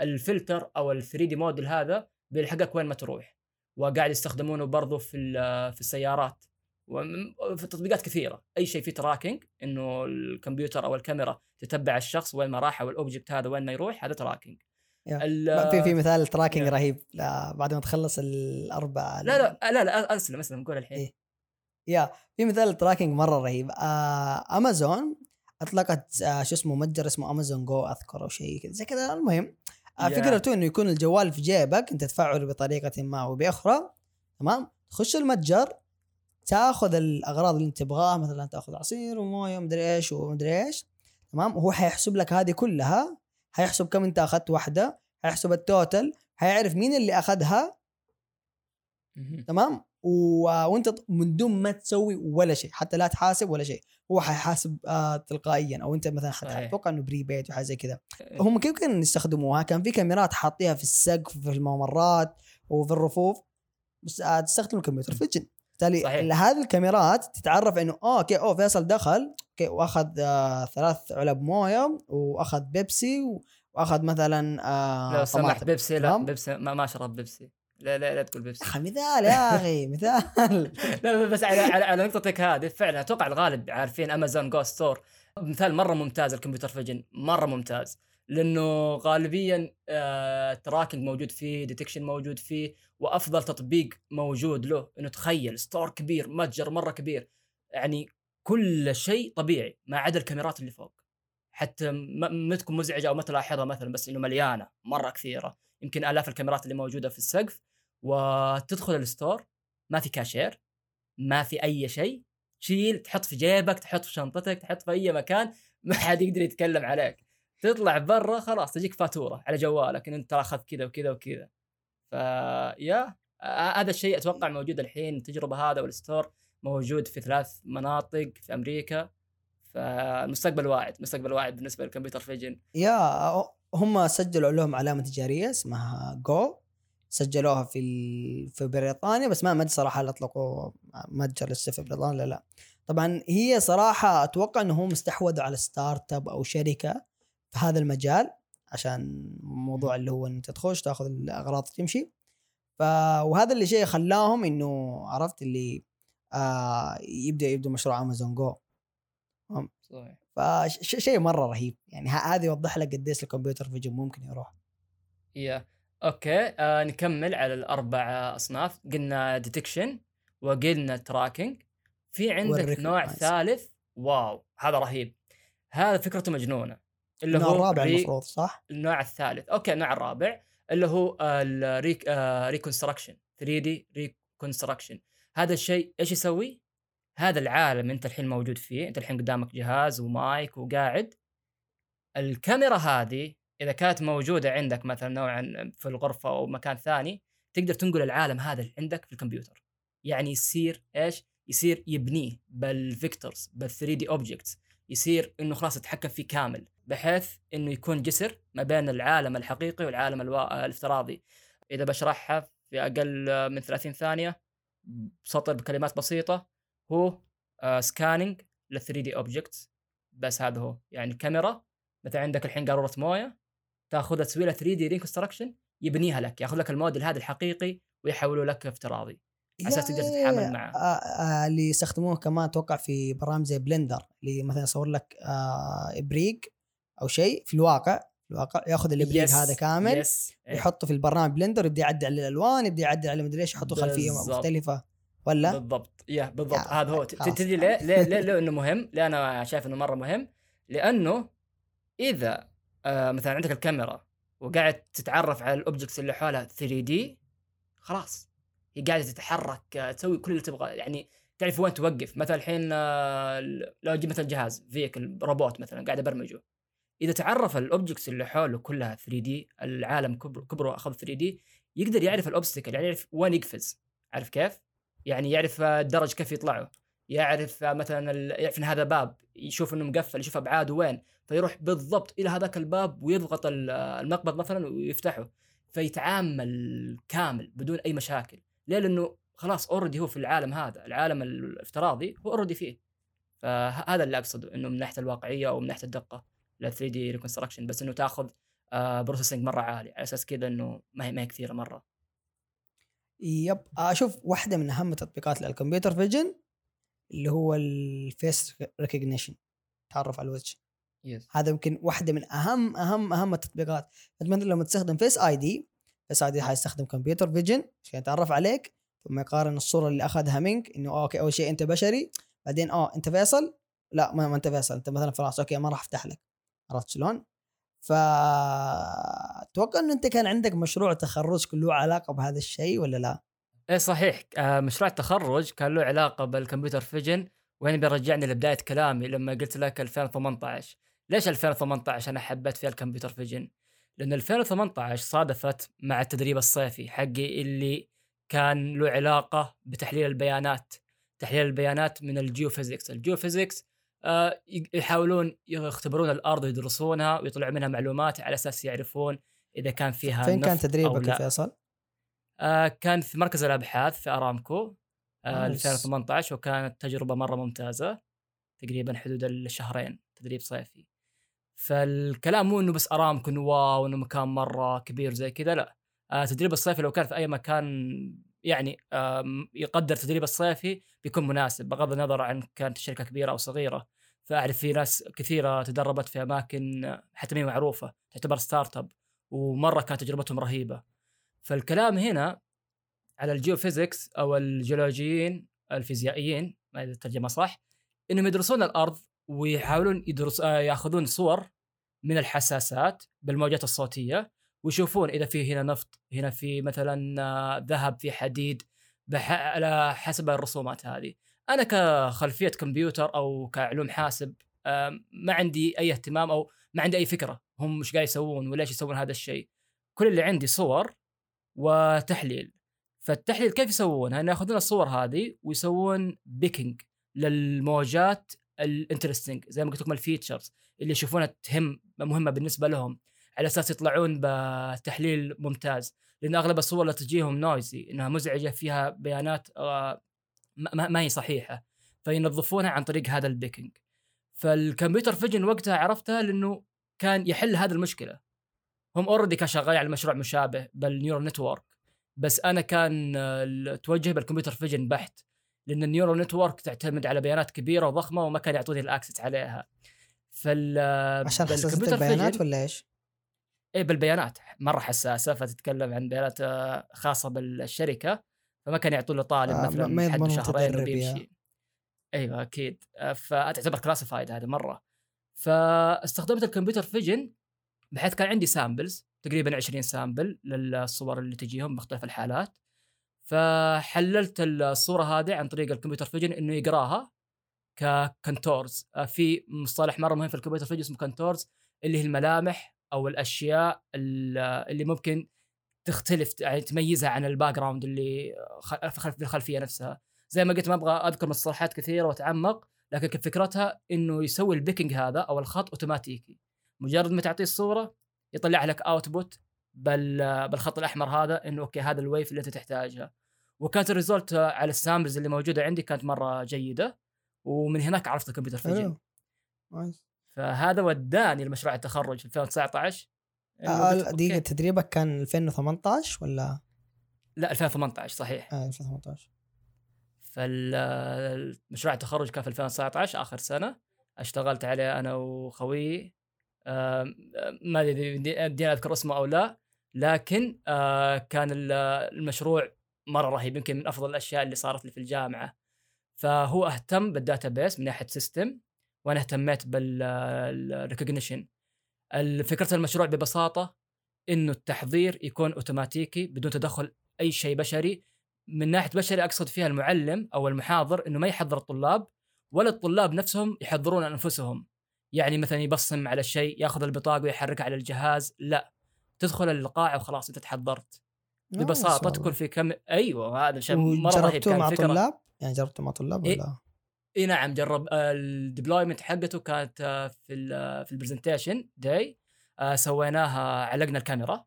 الفلتر أو ال 3 دي موديل هذا بيلحقك وين ما تروح. وقاعد يستخدمونه برضو في في السيارات. وفي تطبيقات كثيرة. أي شيء فيه tracking إنه الكمبيوتر أو الكاميرا تتبع الشخص وين ما راح أو ال object هذا وين ما يروح هذا tracking في في مثال tracking. رهيب. لا بعد ما تخلص الاربع لا لا لا لا أسلم أسلم قول الحين. إيه. يا في مثال tracking مرة رهيب. آه امازون أطلقت آه شو اسمه متجر اسمه امازون جو أذكر أو شيء كذا زي كذا. المهم آه يا. فكرته إنه يكون الجوال في جيبك أنت تفعله بطريقة ما أو بأخرى. تمام؟ تخش المتجر تاخذ الأغراض اللي أنت تبغاها مثلا تاخذ عصير وموية ومدري إيش ومدري إيش. تمام؟ وهو حيحسب لك هذه كلها. حيحسب كم انت أخذت واحدة حيحسب ال total حيعرف مين اللي أخذها. تمام؟ و... وانت من دون ما تسوي ولا شيء حتى لا تحاسب ولا شيء. هو حيحاسب آه تلقائيا أو انت مثلا. أتوقع إنه prepaid وحاجة زي كذا. هم كيف كانوا يستخدموها؟ كان في كاميرات حاطيها في السقف في الممرات وفي الرفوف. بس آه تستخدم ال computer vision بالتالي صحيح. هذه الكاميرات تتعرف إنه آه أوكي أوه فيصل دخل أوكي وأخذ آه ثلاث علب موية وأخذ بيبسي وأخذ مثلا آه لو سمحت بيبسي لا؟ بيبسي ما, ما شرب بيبسي. لا لا لا تقول بيبسي. أخي مثال يا أخي مثال. لا بس على على, على نقطتك هذه فعلا أتوقع الغالب عارفين امازون جو ستور مثال مرة ممتاز ال computer vision مرة ممتاز. لأنه غالبيا آه tracking موجود فيه detection موجود فيه وأفضل تطبيق موجود له إنه تخيل store كبير متجر مرة كبير. يعني كل شيء طبيعي ما عدا الكاميرات اللي فوق. حتى ما ما تكون مزعجة أو ما تلاحظها مثلا بس إنه مليانة مرة كثيرة. يمكن آلاف الكاميرات اللي موجودة في السقف. وتدخل ال store ما في كاشير ما في أي شيء. تشيل تحط في جيبك تحط في شنطتك تحط في أي مكان ما حد يقدر يتكلم عليك. تطلع برا خلاص تجيك فاتورة على جوالك إن أنت ترى اخذت كذا وكذا وكذا. ف yeah هذا الشيء أتوقع موجود الحين التجربة هذا وال store موجود في ثلاث مناطق في أمريكا. فالمستقبل واعد مستقبل واعد بالنسبة لل computer vision. yeah هم سجلوا لهم علامة تجارية اسمها جو سجلوها في. في بريطانيا بس ما ما أدري صراحة هل اطلقوا متجر لسه في بريطانيا لا لا. طبعا هي صراحة أتوقع انهم استحوذوا على startup أو شركة. في هذا المجال عشان موضوع اللي هو إنت تخش تاخذ الأغراض تمشي. ف وهذا اللي شيء خلاهم إنه عرفت اللي آه يبدأ يبدا مشروع Amazon Go صحيح. فشيء مرة رهيب. يعني هذا يوضح لك قديش ال computer vision ممكن يروح. yeah okay آه نكمل على الأربع أصناف. قلنا detection وقلنا tracking في عندك نوع. ثالث. wow هذا رهيب. هذا فكرته مجنونة. اللي النوع هو الرابع re- المفروض صح؟ النوع الثالث. okay النوع الرابع اللي هو ال rec reconstruction 3D reconstruction هذا الشيء إيش يسوي؟ هذا العالم أنت الحين موجود فيه أنت الحين قدامك جهاز ومايك وقاعد. الكاميرا هذه إذا كانت موجودة عندك مثلا نوعا في الغرفة أو مكان ثاني تقدر تنقل العالم هذا اللي عندك في الكمبيوتر. يعني يصير إيش؟ يصير يبنيه بال vectors بال 3D objects يصير إنه خلاص يتحكم فيه كامل. بحيث إنه يكون جسر ما بين العالم الحقيقي والعالم. الافتراضي إذا بشرحها في أقل من 30 ثانية بسطر بكلمات بسيطة هو scanning لل 3D objects بس هذا هو يعني كاميرا مثلا عندك الحين قارورة موية تأخذها تسوي لها 3D reconstruction يبنيها لك يأخذ لك الموديل هذا الحقيقي ويحوله لك افتراضي على أساس تقدر تتعامل معه. آه آه اللي يستخدموه كمان أتوقع في برامج زي Blender اللي مثلا يصور لك آه إبريق أو شيء في الواقع في الواقع ياخذ الابريق yes، هذا كامل yes إيه. يحطه في البرنامج Blender يبدأ يعدل على الألوان يبدأ يعدل على مدري إيش يحطه خلفية. مختلفة ولا بالضبط yeah بالضبط هذا هو. تدري ليه؟ ليه ليه ليه إنه مهم؟ ليه أنا شايف إنه مرة مهم؟ لأنه إذا آه مثلا عندك الكاميرا وقاعد تتعرف على ال objects اللي حولها 3D خلاص هي قاعدة تتحرك آه، تسوي كل اللي تبغاه يعني تعرف وين توقف مثلا الحين آه، لو أجيب مثلا جهاز vehicle robot مثلا قاعد أبرمجه إذا تعرف ال objects اللي حوله كلها 3D العالم كبر كبره اخذ 3D يقدر يعرف ال obstacle يعني يعرف وين يقفز. عارف كيف؟ يعني يعرف الدرج كيف يطلعه يعرف مثلا يعرف إن هذا باب يشوف إنه مقفل يشوف أبعاده وين. فيروح بالضبط إلى هذاك الباب ويضغط ال- المقبض مثلا ويفتحه. فيتعامل كامل بدون أي مشاكل. ليه؟ لأنه خلاص already هو في العالم هذا العالم الافتراضي هو already فيه. فهذا اللي أقصده إنه من ناحية الواقعية أو من ناحية الدقة. لل 3D reconstruction بس إنه تاخذ processing مرة عالي على أساس كذا إنه ما هي ما هي كثيرة مرة. yep. أشوف واحدة من أهم تطبيقات ال computer vision اللي هو ال face recognition تعرف على الوجه. yes هذا يمكن واحدة من أهم أهم أهم التطبيقات. انت مثلا لما تستخدم Face ID Face ID حيستخدم computer vision عشان يتعرف عليك ثم يقارن الصورة اللي أخذها منك إنه آه، okay أول شيء أنت بشري بعدين آه أنت فيصل؟ لا ما, ما أنت فيصل أنت مثلا فراس okay ما راح أفتح لك. عرفت شلون؟ ف أتوقع انه أنت كان عندك مشروع تخرج له علاقة بهذا الشيء ولا لا؟ إيه صحيح. آه، مشروع التخرج كان له علاقة بال computer vision وين بيرجعني لبداية كلامي لما قلت لك 2018 ليش 2018 أنا حبيت فيها ال computer vision؟ لأن 2018 صادفت مع التدريب الصيفي حقي اللي كان له علاقة بتحليل البيانات. تحليل البيانات من ال geophysics. ال geophysics يحاولون يختبرون الأرض ويدرسونها ويطلعوا منها معلومات على أساس يعرفون إذا كان فيها فين كان تدريبك يا. فيصل؟ آه كان في مركز الأبحاث في أرامكو آه nice. 2018 وكانت تجربة مرة ممتازة تقريبا حدود الشهرين تدريب صيفي فالكلام مو إنه بس أرامكو إنه wow إنه مكان مرة كبير زي كذا لا آه تدريب الصيفي لو كان في أي مكان يعني يقدر تدريب الصيفي بيكون مناسب بغض النظر عن كانت الشركة كبيرة أو صغيرة فأعرف في ناس كثيرة تدربت في أماكن حتى ما معروفة تعتبر startup ومرة كانت تجربتهم رهيبة فالكلام هنا على ال geophysics أو الجيولوجيين الفيزيائيين ما إذا الترجمة صح إنهم يدرسون الأرض ويحاولون يدرس آه، يأخذون صور من الحساسات بالموجات الصوتية ويشوفون إذا في هنا نفط هنا في مثلا آه، ذهب في حديد. على حسب الرسومات هذه أنا كخلفية كمبيوتر أو كعلوم حاسب آم، ما عندي أي اهتمام أو ما عندي أي فكرة هم مش قاعد يسوون وليش يسوون هذا الشيء. كل اللي عندي صور وتحليل. فالتحليل كيف يسوونها؟ انه ياخذون الصور هذه ويسوون بيكينج للموجات ال interesting زي ما قلت لكم ال features اللي يشوفونها تهم مهمة بالنسبة لهم. على أساس يطلعون بتحليل ممتاز. لأن أغلب الصور اللي تجيهم noisy إنها مزعجة فيها بيانات آه، ما- ما هي صحيحة. فينظفونها عن طريق هذا ال picking فال computer vision وقتها عرفتها لأنه كان يحل هذه المشكلة. هم already كان شغال على مشروع مشابه بال neural network. بس أنا كان التوجه بال computer vision بحت. لأن ال neural network تعتمد على بيانات كبيرة وضخمة وما كان يعطوني ال access عليها. فال عشان حساسية البيانات ولا إيش؟ إيه بالبيانات. مرة حساسة فتتكلم عن بيانات آه، خاصة بالشركة. فما كان يعطوا له طالب آه، مثلا ما حد يضمنون شهرين وبيمشي. أيوه أكيد. فتعتبر classified هذه مرة. فاستخدمت ال computer vision بحيث كان عندي samples تقريبا 20 sample للصور اللي تجيهم بمختلف الحالات. فحللت الصورة هذه عن طريق ال computer vision إنه يقراها ك contours آه، في مصطلح مرة مهم في ال computer vision اسمه contours اللي هي الملامح أو الأشياء ال- اللي ممكن تختلف يعني تميزها عن ال background اللي في الخلف- في الخلفية نفسها. زي ما قلت ما أبغى أذكر مصطلحات كثيرة وأتعمق لكن فكرتها إنه يسوي ال picking هذا أو الخط اوتوماتيكي مجرد ما تعطيه الصورة يطلع لك اوتبوت بال بالخط الأحمر هذا إنه okay هذا ال wave اللي أنت تحتاجها. وكانت الريزولت على السامبلز اللي موجودة عندي كانت مرة جيدة ومن هناك عرفت الكمبيوتر فيجن فهذا وداني لمشروع التخرج في 2019 إنه آه، قلت دقيقة أوكي. تدريبك كان 2018 ولا؟ لا 2018 صحيح. آه 2018 فالمشروع التخرج كان في 2019 آخر سنة. اشتغلت عليه أنا وخويي آم، ما بدي أذكر اسمه أو لا لكن آه، كان ال- المشروع مرة رهيب يمكن من أفضل الأشياء اللي صارت لي في الجامعة. فهو أهتم بال database من ناحية system وأنا اهتميت بال recognition فكرة المشروع ببساطة إنه التحضير يكون أوتوماتيكي بدون تدخل أي شيء بشري. من ناحية بشري أقصد فيها المعلم أو المحاضر إنه ما يحضر الطلاب ولا الطلاب نفسهم يحضرون أنفسهم. يعني مثلا يبصم على الشيء ياخذ البطاقة ويحركها على الجهاز لا. تدخل القاعه وخلاص أنت تحضرت. ببساطة تكون في كم أيوه هذا شيء مرة رهيب كان مع طلاب؟ يعني جربته مع طلاب إيه. إي نعم جرب ال deployment حقته كانت آه، في ال في ال presentation day سويناها علقنا الكاميرا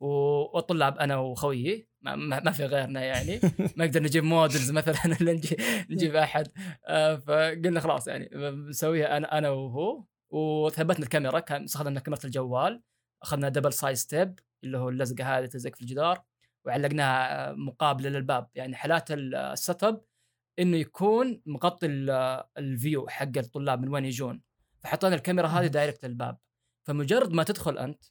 والطلاب أنا وخويي ما, ما في غيرنا يعني ما نقدر نجيب models مثلا ولا نجي نجيب أحد آه، فقلنا خلاص يعني بنسويها أنا أنا وهو وثبتنا الكاميرا كان استخدمنا كاميرا الجوال أخذنا double side tape اللي هو اللزقه هذه تلزق في الجدار وعلقناها آه، مقابلة للباب يعني حالات ال setup إنه يكون مغطي ال- ال view حق الطلاب من وين يجون. فحطينا الكاميرا هذه. direct للباب. فمجرد ما تدخل أنت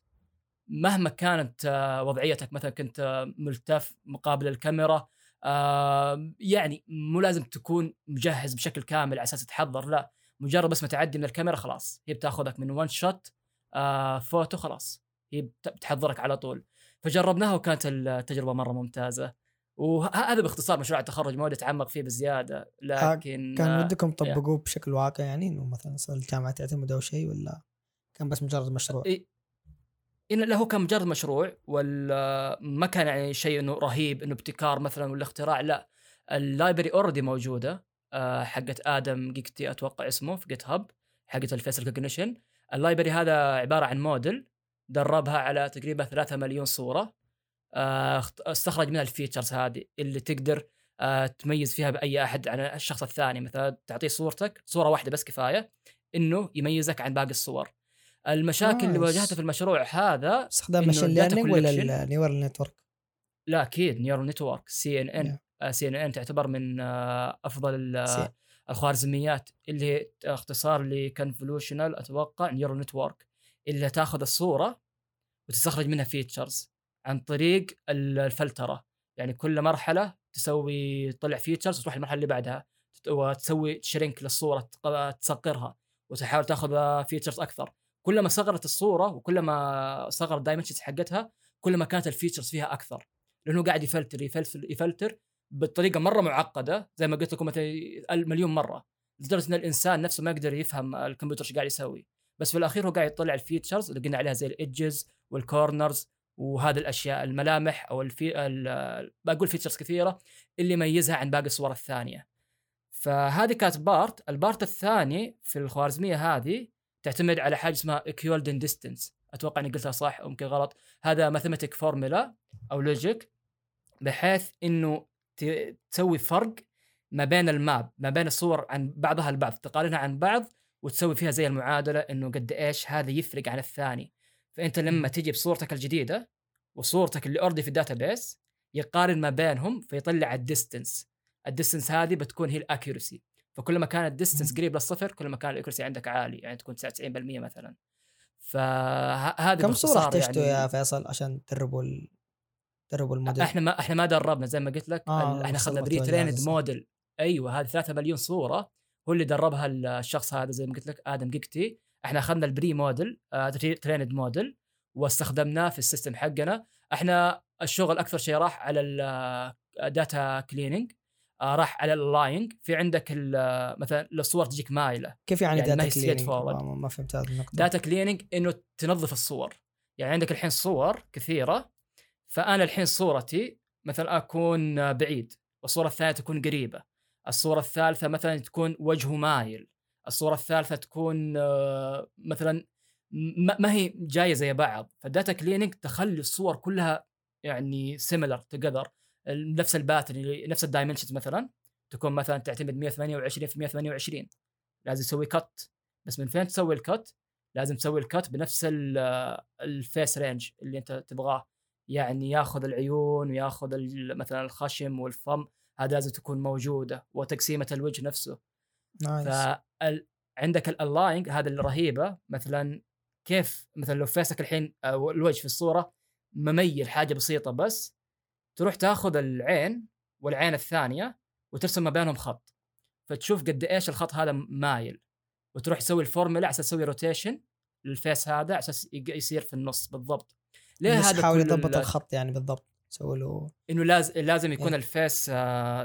مهما كانت آه، وضعيتك مثلا كنت آه، ملتف مقابل الكاميرا آه، يعني مو لازم تكون مجهز بشكل كامل على أساس تحضر لا. مجرد بس ما تعدي من الكاميرا خلاص. هي بتاخذك من one shot آه فوتو خلاص. هي بت- بتحضرك على طول. فجربناها وكانت التجربه مرة ممتازة. وهذا باختصار مشروع التخرج ما ودي أتعمق فيه بزيادة لكن كان آه، ودكم تطبقوه بشكل واقع يعني إنه مثلا صار الجامعة تعتمد أو شيء ولا كان بس مجرد مشروع؟ إيه إن له كان مجرد مشروع ولا ما كان يعني شيء إنه رهيب إنه ابتكار مثلا ولا اختراع لا. ال library already موجودة آه، حقت آدم جيكتي أتوقع اسمه في GitHub حقت ال face recognition ال library هذا عبارة عن موديل دربها على تقريبا 3 مليون صورة. استخرج منها ال features هذه اللي تقدر آه، تميز فيها بأي أحد عن الشخص الثاني مثلا تعطيه صورتك صورة واحدة بس كفاية إنه يميزك عن باقي الصور المشاكل اللي nice. واجهتها في المشروع هذا استخدام machine learning ولا ال neural network؟ لا أكيد نيورال نتورك سي ان ان. سي ان ان تعتبر من آه، أفضل سي- الخوارزميات اللي هي اختصار ل convolutional أتوقع neural network اللي تاخذ الصورة وتستخرج منها features عن طريق ال- الفلترة. يعني كل مرحلة تسوي تطلع features وتروح المرحلة اللي بعدها. وتسوي shrink للصورة تصغرها وتحاول تاخذ features أكثر. كلما صغرت الصورة وكلما صغر ال dimensions حقتها كل ما كانت ال features فيها أكثر. لأنه قاعد يفلتر يفلتر يفلتر بطريقة مرة معقدة زي ما قلت لكم مثلا مليون مرة. لدرجة إن الإنسان نفسه ما يقدر يفهم الكمبيوتر إيش قاعد يسوي. بس في الأخير هو قاعد يطلع ال features اللي قلنا عليها زي ال edges وال corners وهذه الأشياء الملامح أو الفي ال- بقول features كثيرة اللي يميزها عن باقي الصور الثانية. فهذه كانت part ال part الثاني في الخوارزمية هذه تعتمد على حاجة اسمها Euclidean distance. أتوقع إني قلتها صح أو يمكن غلط. هذا mathematic formula أو logic بحيث إنه تسوي فرق ما بين ال map ما بين الصور عن بعضها البعض تقارنها عن بعض وتسوي فيها زي المعادلة إنه قد إيش هذا يفرق عن الثاني. فأنت لما تجي بصورتك الجديدة وصورتك اللي already في ال database يقارن ما بينهم فيطلع ال distance ال distance هذه بتكون هي ال accuracy فكل ما كان ال distance. قريب للصفر كل ما كان ال accuracy عندك عالي يعني تكون 99% مثلا. فهذا كم صورة احتجتوا يعني يا فيصل عشان تدربوا ال... تدربوا الموديل؟ إحنا ما إحنا ما دربنا زي ما قلت لك. آه، إحنا اخذنا pre-trained. model أيوه هذه 3 مليون صورة هو اللي دربها الشخص هذا زي ما قلت لك آدم جيكتي إحنا أخذنا ال pre model آه trained model واستخدمناه في ال system حقنا. إحنا الشغل أكثر شيء راح على ال data cleaning آه راح على ال aligning في عندك مثلا الصور تجيك مايلة. كيف يعني, يعني data cleaning؟ ما فهمت هذه النقطة. داتا كليننج إنه تنظف الصور. يعني عندك الحين صور كثيرة فأنا الحين صورتي مثلا أكون بعيد والصورة الثانية تكون قريبة. الصورة الثالثة مثلا تكون وجهه مايل. الصورة الثالثة تكون آه، مثلا ما هي جاية زي بعض فال data cleaning تخلي الصور كلها يعني similar together نفس ال pattern نفس ال dimensions مثلا تكون مثلا تعتمد 128 في 128 لازم تسوي cut بس من فين تسوي ال cut لازم تسوي ال cut بنفس ال- ال face range اللي انت تبغاه. يعني ياخذ العيون وياخذ مثلا الخشم والفم هذا لازم تكون موجودة وتقسيمة الوجه نفسه. nice فعندك ال aligning هذا الرهيبه مثلا كيف مثلا لو face ك الحين أو الوجه في الصورة مميل حاجة بسيطة بس تروح تاخذ العين والعين الثانية وترسم ما بينهم خط. فتشوف قد إيش الخط هذا مايل. وتروح تسوي الفورمولا على أساس تسوي rotation لل face هذا على أساس يق- يصير في النص بالضبط. ليه هذا حاول كل يضبط ال- الخط يعني بالضبط. سوي له إنه لازم لازم يكون إيه. ال face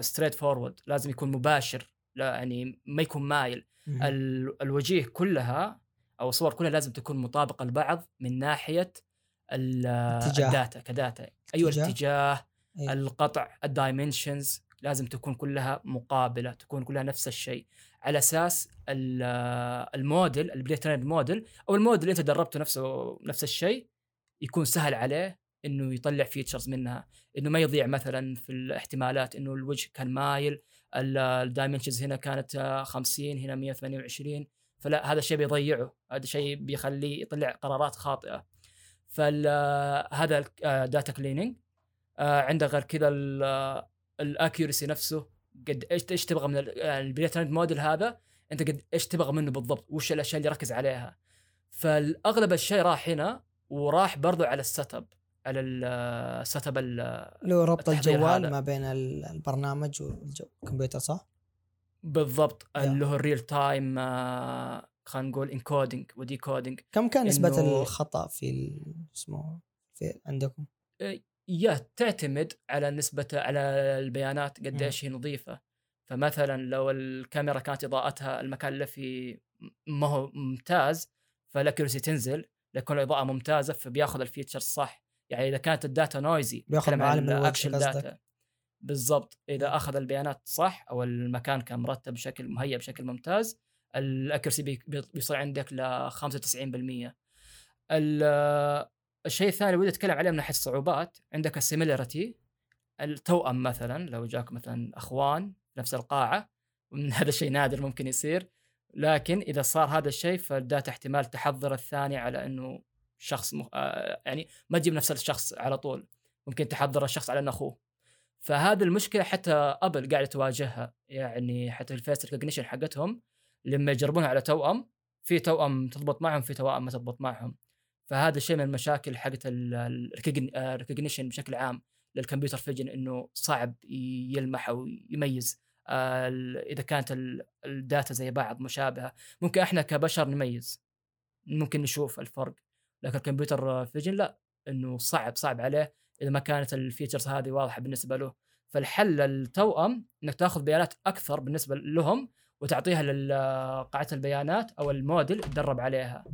straight forward لازم يكون مباشر. لا يعني ما يكون مايل الوجيه كلها أو الصور كلها لازم تكون مطابقة لبعض من ناحية. ال data ك data أيوه اتجاه. الاتجاه إيه. القطع ال dimensions لازم تكون كلها مقابلة تكون كلها نفس الشيء على أساس ال- ال model ال pre-trained model أو الموديل اللي أنت دربته نفسه نفس الشيء يكون سهل عليه إنه يطلع features منها إنه ما يضيع مثلا في الاحتمالات إنه الوجه كان مايل ال dimensions هنا كانت آه، 50 هنا 128 فلا هذا الشيء بيضيعه. هذا شيء بيخليه يطلع قرارات خاطئة. فهذا data cleaning عندك غير كذا ال accuracy نفسه. قد إيش إيش تبغى من ال- ال pre-trained model هذا؟ أنت قد إيش تبغى منه بالضبط؟ وش الأشياء اللي يركز عليها؟ فالأغلب الشيء راح هنا وراح برضو على ال setup على ال setup هو ربط الجوال هذا. ما بين ال- البرنامج والكمبيوتر صح؟ بالضبط. اللي هو ال real time آه، خلينا نقول encoding و decoding كم كان نسبة إنه- الخطأ في اسمه في عندكم؟ يا تعتمد على نسبة على البيانات. قديش هي نظيفة فمثلا لو الكاميرا كانت إضاءتها المكان اللي فيه ما هو ممتاز فال accuracy تنزل ليكون الإضاءة ممتازة فبياخذ ال feature صح يعني إذا كانت ال data noisy بياخذ معالم قصدك؟ data بالضبط. إذا أخذ البيانات صح أو المكان كان مرتب بشكل مهيأ بشكل ممتاز بي- بيصير عندك ل 95% ال- الشيء الثاني اللي ودي أتكلم عليه من ناحية الصعوبات عندك ال similarity التوأم مثلا لو جاك مثلا أخوان نفس القاعة ومن هذا الشيء نادر ممكن يصير. لكن إذا صار هذا الشيء فال data احتمال تحضر الثاني على إنه شخص مخ... آه يعني ما تجيب نفس الشخص على طول. ممكن تحضر الشخص على إنه أخوه. فهذه المشكلة حتى أبل قاعدة تواجهها. يعني حتى ال face recognition حقتهم لما يجربونها على توأم في توأم تضبط معهم في توأم ما تضبط معهم. فهذا شيء من المشاكل حقت ال recognition بشكل عام لل computer vision إنه صعب يلمح أو يميز آه، إذا كانت ال- ال data زي بعض مشابهة. ممكن إحنا كبشر نميز ممكن نشوف الفرق. لكن ال computer vision لا إنه صعب صعب عليه إذا ما كانت ال features هذه واضحة بالنسبة له فالحل التوأم إنك تأخذ بيانات أكثر بالنسبة لهم وتعطيها لقاعده البيانات أو الموديل يتدرب عليها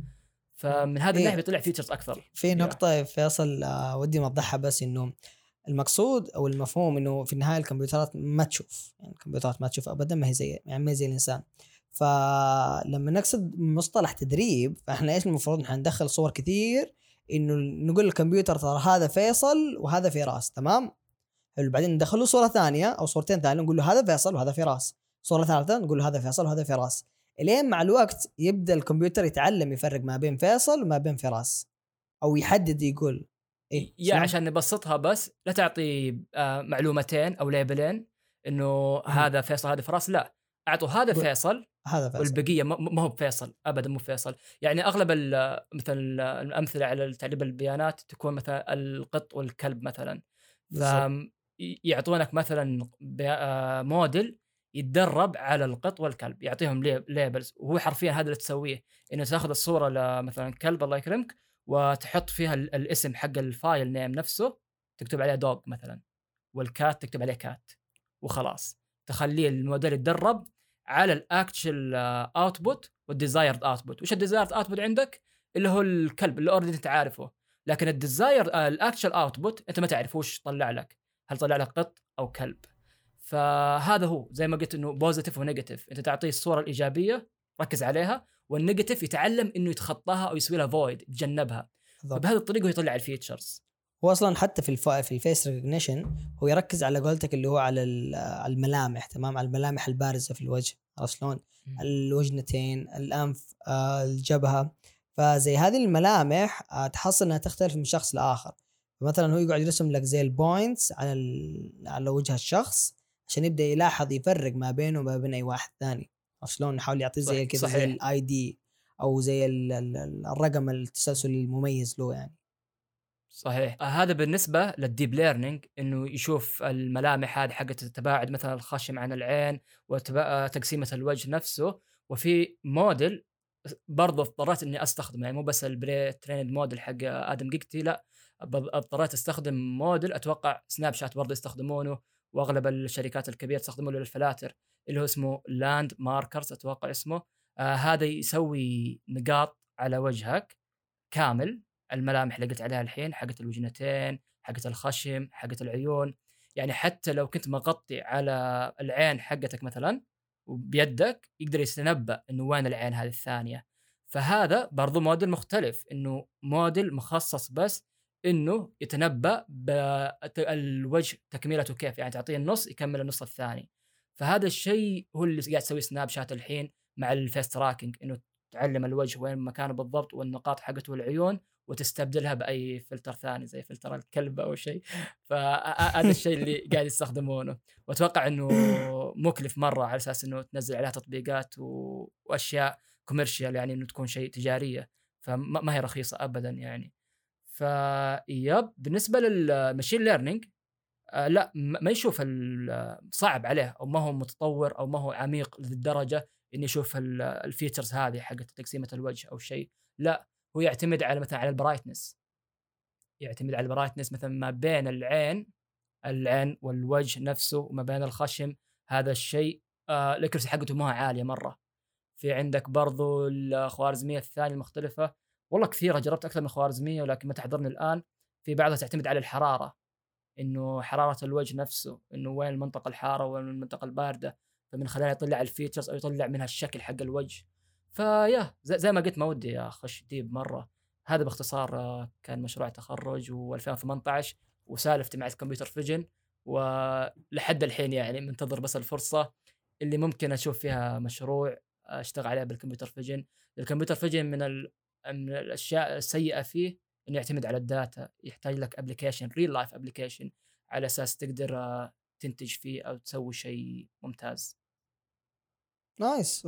فمن هذا إيه. الناحية بيطلع features أكثر في يا. نقطة فيصل آه ودي نوضحها بس إنه المقصود أو المفهوم إنه في النهاية الكمبيوترات ما تشوف يعني الكمبيوترات ما تشوف ابدا ما هي زي يعني ما هي زي الإنسان فلما نقصد مصطلح تدريب فإحنا إيش المفروض؟ نحن ندخل صور كثير إنه نقول للكمبيوتر ترى هذا فيصل وهذا فراس تمام؟ حلو بعدين ندخل له صورة ثانية أو صورتين ثانية نقول له هذا فيصل وهذا فراس. صورة ثالثة نقول له هذا فيصل وهذا فراس. إلين مع الوقت يبدأ الكمبيوتر يتعلم يفرق ما بين فيصل وما بين فراس أو يحدد يقول إيه يا؟ عشان نبسطها بس لا تعطي آه، معلومتين أو label ين إنه هذا فيصل هذا فراس لا. أعطوا هذا. فيصل هذا فيصل. والبقية ما هو بفيصل ابدا مو بفيصل. يعني أغلب مثلا الأمثلة على تعليم البيانات تكون مثلا القط والكلب مثلا. فيعطونك مثلا آه، موديل يتدرب على القط والكلب يعطيهم لي- labels وهو حرفيا هذا اللي تسويه إنه تاخذ الصورة لمثلا كلب الله يكرمك وتحط فيها ال- الاسم حق ال file name نفسه تكتب عليه dog مثلا وال cat تكتب عليه cat وخلاص. تخليه الموديل يتدرب على ال actual output وال desired output وش ال desired output عندك؟ اللي هو الكلب اللي already أنت عارفه لكن ال desire ال actual output أنت ما تعرف وش طلع لك. هل طلع لك قط أو كلب؟ فهذا هو زي ما قلت إنه positive و negative أنت تعطيه الصورة الإيجابية ركز عليها وال negative يتعلم إنه يتخطاها أو يسوي لها avoid يتجنبها. فبهذه الطريقة هو يطلع ال features هو أصلا حتى في الف... في ال face recognition هو يركز على قولتك اللي هو على على الملامح تمام؟ على الملامح البارزة في الوجه. عرفت شلون؟ الوجنتين الأنف آه، الجبهة فزي هذه الملامح آه، تحصل إنها تختلف من شخص لآخر فمثلا هو يقعد يرسم لك زي ال points على. على وجه الشخص عشان يبدأ يلاحظ يفرق ما بينه وما بين أي واحد ثاني عرفت شلون؟ يحاول يعطيه زي كذا زي. ال ID أو زي ال- ال- ال- الرقم التسلسلي المميز له يعني صحيح. آه، هذا بالنسبة لل deep learning إنه يشوف الملامح هذه حقت التباعد مثلا الخشم عن العين وتقسيمه الوجه نفسه. وفي موديل برضه اضطريت إني أستخدمه يعني مو بس ال pre-trained model حق آدم جيكتي لا اضطريت أستخدم موديل أتوقع سناب شات برضه يستخدمونه وأغلب الشركات الكبيرة تستخدمونه للفلاتر اللي هو اسمه landmarkers أتوقع اسمه. آه هذا يسوي نقاط على وجهك كامل. الملامح اللي قلت عليها الحين حقت الوجنتين حقت الخشم حقت العيون. يعني حتى لو كنت مغطي على العين حقتك مثلا وبيدك يقدر يتنبأ إنه وين العين هذه الثانية. فهذا برضو موديل مختلف إنه موديل مخصص بس إنه يتنبأ بالوجه تكملته كيف. يعني تعطيه النص يكمل النص الثاني. فهذا الشيء هو اللي قاعد تسويه سناب شات الحين مع ال face tracking إنه تعلم الوجه وين مكانه بالضبط والنقاط حقته والعيون وتستبدلها بأي فلتر ثاني زي فلتر الكلب أو شيء. فهذا الشيء اللي قاعد يستخدمونه. وأتوقع إنه مكلف مرة على أساس إنه تنزل عليها تطبيقات و... وأشياء commercial يعني إنه تكون شيء تجارية. فما ما هي رخيصة ابدا يعني. فيب بالنسبة لل machine learning آه لا ما يشوف صعب عليه أو ما هو متطور أو ما هو عميق للدرجة إنه يشوف ال features هذه حقت تقسيمة الوجه أو شيء. لا هو يعتمد على مثلا على ال brightness. يعتمد على ال brightness مثلا ما بين العين العين والوجه نفسه وما بين الخشم هذا الشيء آه ال accuracy حقته ما عالية مرة. في عندك برضو الخوارزمية الثانية المختلفة. والله كثيرة جربت أكثر من خوارزمية ولكن ما تحضرني الآن. في بعضها تعتمد على الحرارة إنه حرارة الوجه نفسه إنه وين المنطقة الحارة وين المنطقة الباردة. فمن خلالها يطلع ال features أو يطلع منها الشكل حق الوجه. ف yeah زي ما قلت ما ودي أخش deep مرة. هذا باختصار آه، كان مشروع تخرج و2018 وسالفتي مع ال computer vision ولحد الحين يعني منتظر بس الفرصة اللي ممكن أشوف فيها مشروع أشتغل عليه بال computer vision. ال computer vision من, من الأشياء السيئة فيه إنه يعتمد على ال data. يحتاج لك application real life application على أساس تقدر آه، تنتج فيه أو تسوي شيء ممتاز. nice.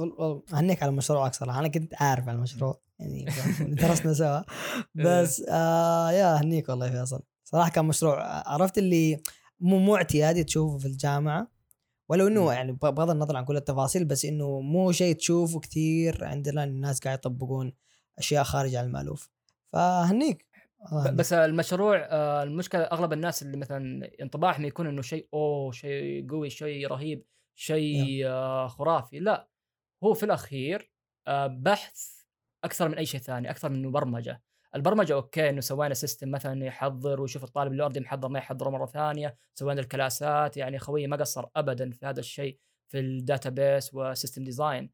اهنيك على مشروعك صراحة أنا كنت عارف عن المشروع يعني درسنا سوا. بس آه يا اهنيك والله فيصل. صراحة كان مشروع عرفت اللي مو مو اعتيادي تشوفه في الجامعة ولو إنه يعني بغض النظر عن كل التفاصيل بس إنه مو شيء تشوفه كثير عندنا الناس قاعد يطبقون أشياء خارج عن المألوف. فهنيك. بس المشروع آه، المشكلة أغلب الناس اللي مثلا انطباعهم يكون إنه شيء أوه شيء قوي شيء رهيب. شيء آه، خرافي. لا هو في الأخير آه، بحث أكثر من أي شيء ثاني أكثر من برمجه البرمجة okay إنه سوينا system مثلا يحضر ويشوف الطالب اللي already محضر ما يحضره مرة ثانية سوينا الكلاسات يعني خوي ما قصر ابدا في هذا الشيء في ال database و system design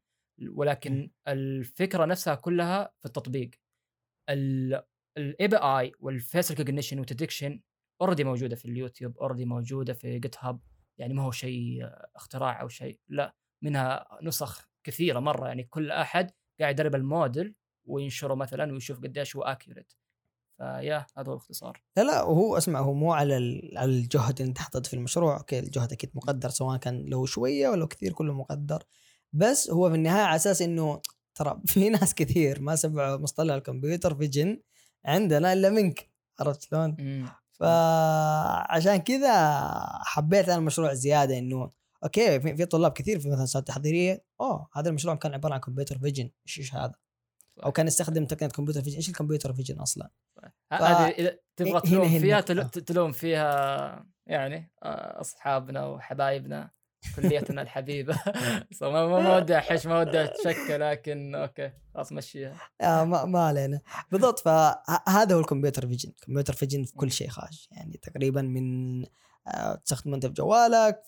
ولكن الفكرة نفسها كلها في التطبيق. ال API وال face recognition و detection already موجودة في اليوتيوب already موجودة في GitHub يعني ما هو شيء اختراع أو شيء لا منها نسخ كثيرة مرة. يعني كل أحد قاعد يدرب الموديل وينشره مثلا ويشوف قديش هو accurate ف yeah هذا هو الاختصار لا لا وهو اسمع هو مو على على الجهد اللي انت حطيت في المشروع. okay الجهد أكيد مقدر سواء كان لو شوية ولا كثير كله مقدر. بس هو في النهاية على أساس إنه ترى في ناس كثير ما سمعوا مصطلح ال computer vision عندنا إلا منك. عرفت شلون؟ فعشان كذا حبيت أنا المشروع زيادة إنه okay في طلاب كثير في مثلا سنه تحضيرية أوه هذا المشروع كان عبارة عن computer vision إيش إيش هذا؟ أو كان يستخدم تقنية computer vision إيش ال computer vision أصلا؟ هذه إذا تبغى تلوم فيها تلوم فيها يعني آه، أصحابنا وحبايبنا كليتنا الحبيبة. ما ما ودي أحش ما ودي أتشكى لكن okay خلاص مشيها. آه ما, ما علينا. بالضبط فهذا هو ال computer vision. ال computer vision في كل شيء خارج يعني تقريبا من آه تستخدمه أنت في جوالك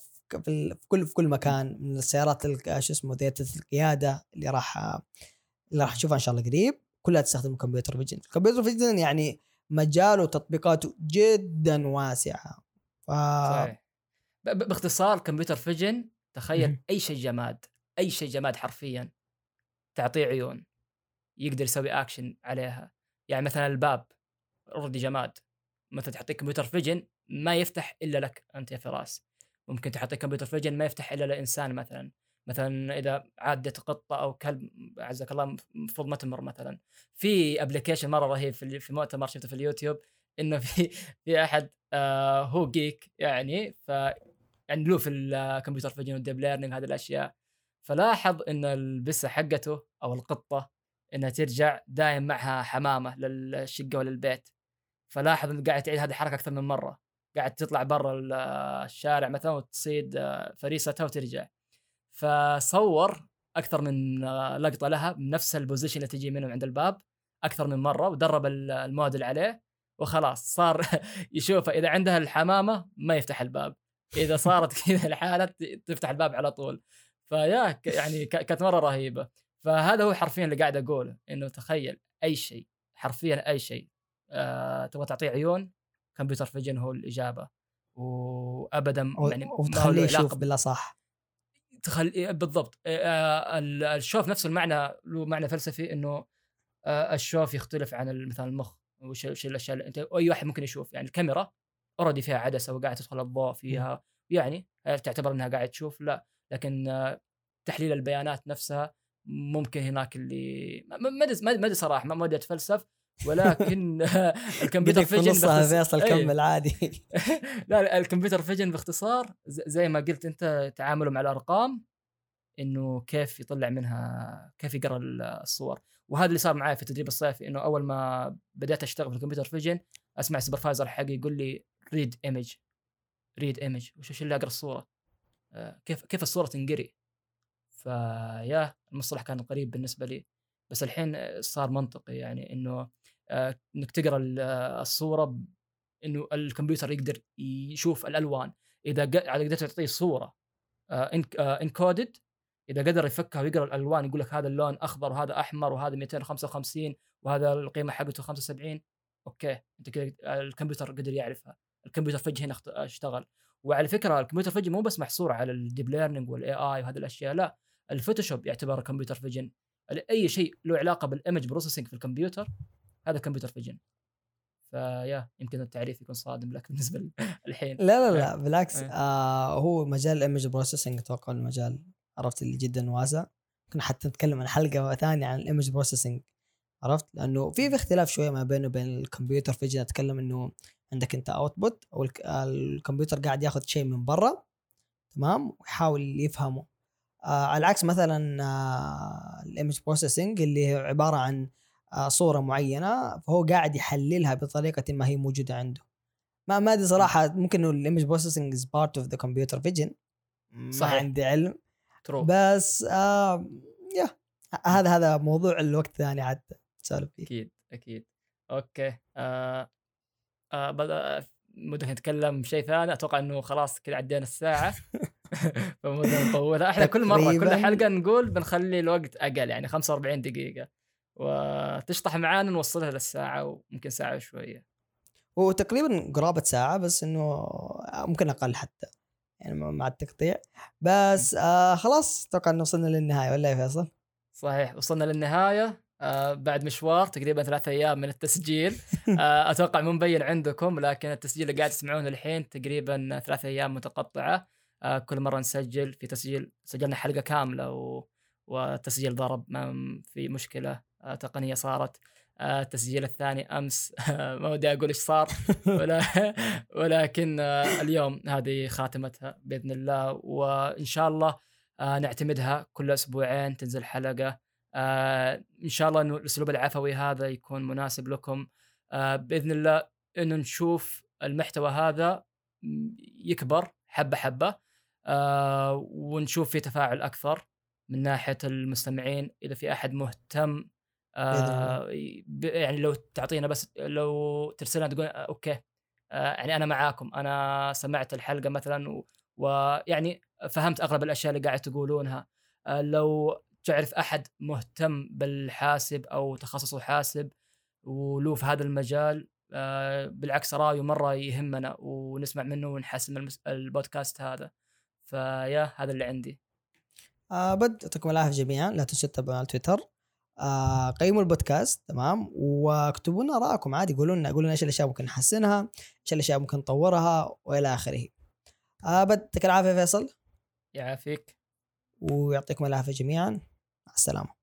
في كل في كل مكان من السيارات شو اسمه ذات القيادة اللي راح اللي راح نشوفها إن شاء الله قريب كلها تستخدم computer vision. ال computer vision يعني مجاله وتطبيقاته جدا واسعة. ف... صحيح. باختصار computer vision تخيل أي شيء جماد أي شيء جماد حرفيا تعطيه عيون يقدر يسوي اكشن عليها. يعني مثلا الباب already جماد مثلا تحطيه computer vision ما يفتح إلا لك أنت يا فراس. ممكن تحطيه computer vision ما يفتح إلا لإنسان مثلا. مثلا إذا عادت قطه أو كلب عزك الله المفروض ما تمر مثلا. في application مرة رهيب في في مؤتمر شفته في اليوتيوب إنه في في أحد آه هو geek يعني ف له في ال computer vision وال deep learning هذه الأشياء. فلاحظ إن البسة حقته أو القطة إنها ترجع دايم معها حمامة للشقة وللبيت. فلاحظ انه قاعد تعيد هذه الحركة أكثر من مرة. قاعد تطلع برا الشارع مثلا وتصيد فريستها وترجع. فصور أكثر من لقطة لها بنفس ال position اللي تجي منهم عند الباب أكثر من مرة ودرب الموديل عليه وخلاص صار يشوف إذا عندها الحمامة ما يفتح الباب. إذا صارت كذا الحالة تفتح الباب على طول. فيا يعني كانت مرة رهيبة. فهذا هو حرفيا اللي قاعد أقوله إنه تخيل أي شيء حرفيا أي شيء. أه تبغى تعطيه عيون كمبيوتر فيجن هو الإجابة. وابدا يعني وتخليه يشوف بالله صح. تخلي إيه، بالضبط. آه الشوف نفسه المعنى له معنى فلسفي إنه آه الشوف يختلف عن مثلا المخ وش الأشياء اللي أنت أي واحد ممكن يشوف. يعني الكاميرا already فيها عدسة وقاعد تدخل الضوء فيها. يعني هل تعتبر إنها قاعد تشوف؟ لا. لكن آه، تحليل البيانات نفسها ممكن هناك اللي ما ما أدري صراحة ما ودي أتفلسف. ولكن ال computer vision فيصل إيه. كمل عادي. لا ال computer vision باختصار زي ما قلت أنت تعامله مع الأرقام إنه كيف يطلع منها كيف يقرأ ال- الصور. وهذا اللي صار معي في التدريب الصيفي إنه أول ما بديت أشتغل في ال computer vision أسمع ال supervisor حقي يقول لي read image read image وش اللي أقرأ الصورة؟ آه، كيف كيف الصورة تنقري؟ ف yeah المصطلح كان غريب بالنسبة لي بس الحين صار منطقي يعني إنه آه، إنك تقرأ آه، الصورة إنه الكمبيوتر يقدر يشوف الألوان. إذا قدرت تعطيه صورة encoded إذا قدر يفكها ويقرأ الألوان يقول لك هذا اللون أخضر وهذا أحمر وهذا 255 وهذا القيمة حقته 75 okay أنت كذا الكمبيوتر قدر يعرفها. ال computer vision هنا اشتغل. وعلى فكرة ال computer vision مو بس محصور على ال deep learning وال AI وهذه الأشياء لا الفوتوشوب يعتبر computer vision أي شيء له علاقة بال image processing في الكمبيوتر هذا computer vision ف yeah يمكن التعريف يكون صادم لك بالنسبة ل- الحين. لا لا لا بالعكس. إيه. آه هو مجال ال image processing أتوقع إنه مجال عرفت اللي جدا واسع. ممكن حتى نتكلم عن حلقة ثانية عن ال image processing عرفت؟ لأنه في في اختلاف شوية ما بينه وبين ال computer. vision اتكلم إنه عندك أنت output أو الك- الكمبيوتر قاعد ياخذ شيء من برا تمام؟ ويحاول يفهمه. آه على العكس مثلا آه ال image processing اللي هي عبارة عن آه صورة معينة فهو قاعد يحللها بطريقة ما هي موجودة عنده. ما ما أدري صراحة ممكن ال image processing is part of the computer vision ما. عندي علم. true بس آه yeah هذا هذا موضوع لوقت ثاني عاد فيه أكيد أكيد. okay. آه آه بدأ مدة نتكلم شيء ثاني. أتوقع إنه خلاص كذا عدينا الساعة. فما ودي نطولها إحنا كل مرة كل تقريباً. حلقة نقول بنخلي الوقت أقل يعني 45 دقيقة. وتشطح معانا نوصلها للساعة وممكن ساعة وشوية. وتقريبا قرابة ساعة بس إنه ممكن أقل حتى. يعني مع التقطيع بس آه خلاص. أتوقع إنه وصلنا للنهاية ولا يا فيصل؟ صحيح. وصلنا للنهاية. آه بعد مشوار تقريبا ثلاث أيام من التسجيل. آه أتوقع مو مبين عندكم لكن التسجيل اللي قاعد تسمعونه الحين تقريبا ثلاث أيام متقطعة. آه كل مرة نسجل في تسجيل سجلنا حلقة كاملة و... والتسجيل ضرب ما في مشكلة. آه تقنية صارت. آه التسجيل الثاني أمس. ما ودي أقول إيش صار. ولا ولكن آه اليوم هذه خاتمتها بإذن الله. وإن شاء الله نعتمدها كل أسبوعين تنزل حلقة. آه إن شاء الله إنه الأسلوب العفوي هذا يكون مناسب لكم. آه بإذن الله إنه نشوف المحتوى هذا يكبر حبة حبة آه ونشوف في تفاعل أكثر من ناحية المستمعين إذا في أحد مهتم آه يعني لو تعطينا بس لو ترسلنا تقول آه، أوكي آه يعني أنا معاكم أنا سمعت الحلقة مثلا ويعني فهمت أغلب الأشياء اللي قاعد تقولونها. آه لو تعرف أحد مهتم بالحاسب أو تخصصه حاسب وله في هذا المجال؟ آه بالعكس رأيه مرة يهمنا ونسمع منه ونحسن البودكاست هذا. فيا هذا اللي عندي. آه بد يعطيكم العافية جميعا. لا تنسوا تتابعونا على تويتر. آه قيموا البودكاست تمام؟ واكتبوا لنا رأيكم عادي. قولوا لنا قولوا لنا إيش الأشياء ممكن نحسنها إيش الأشياء ممكن نطورها وإلى آخره. آه بد يعطيك العافية فيصل. يعافيك. ويعطيكم العافية جميعا. مع السلامة.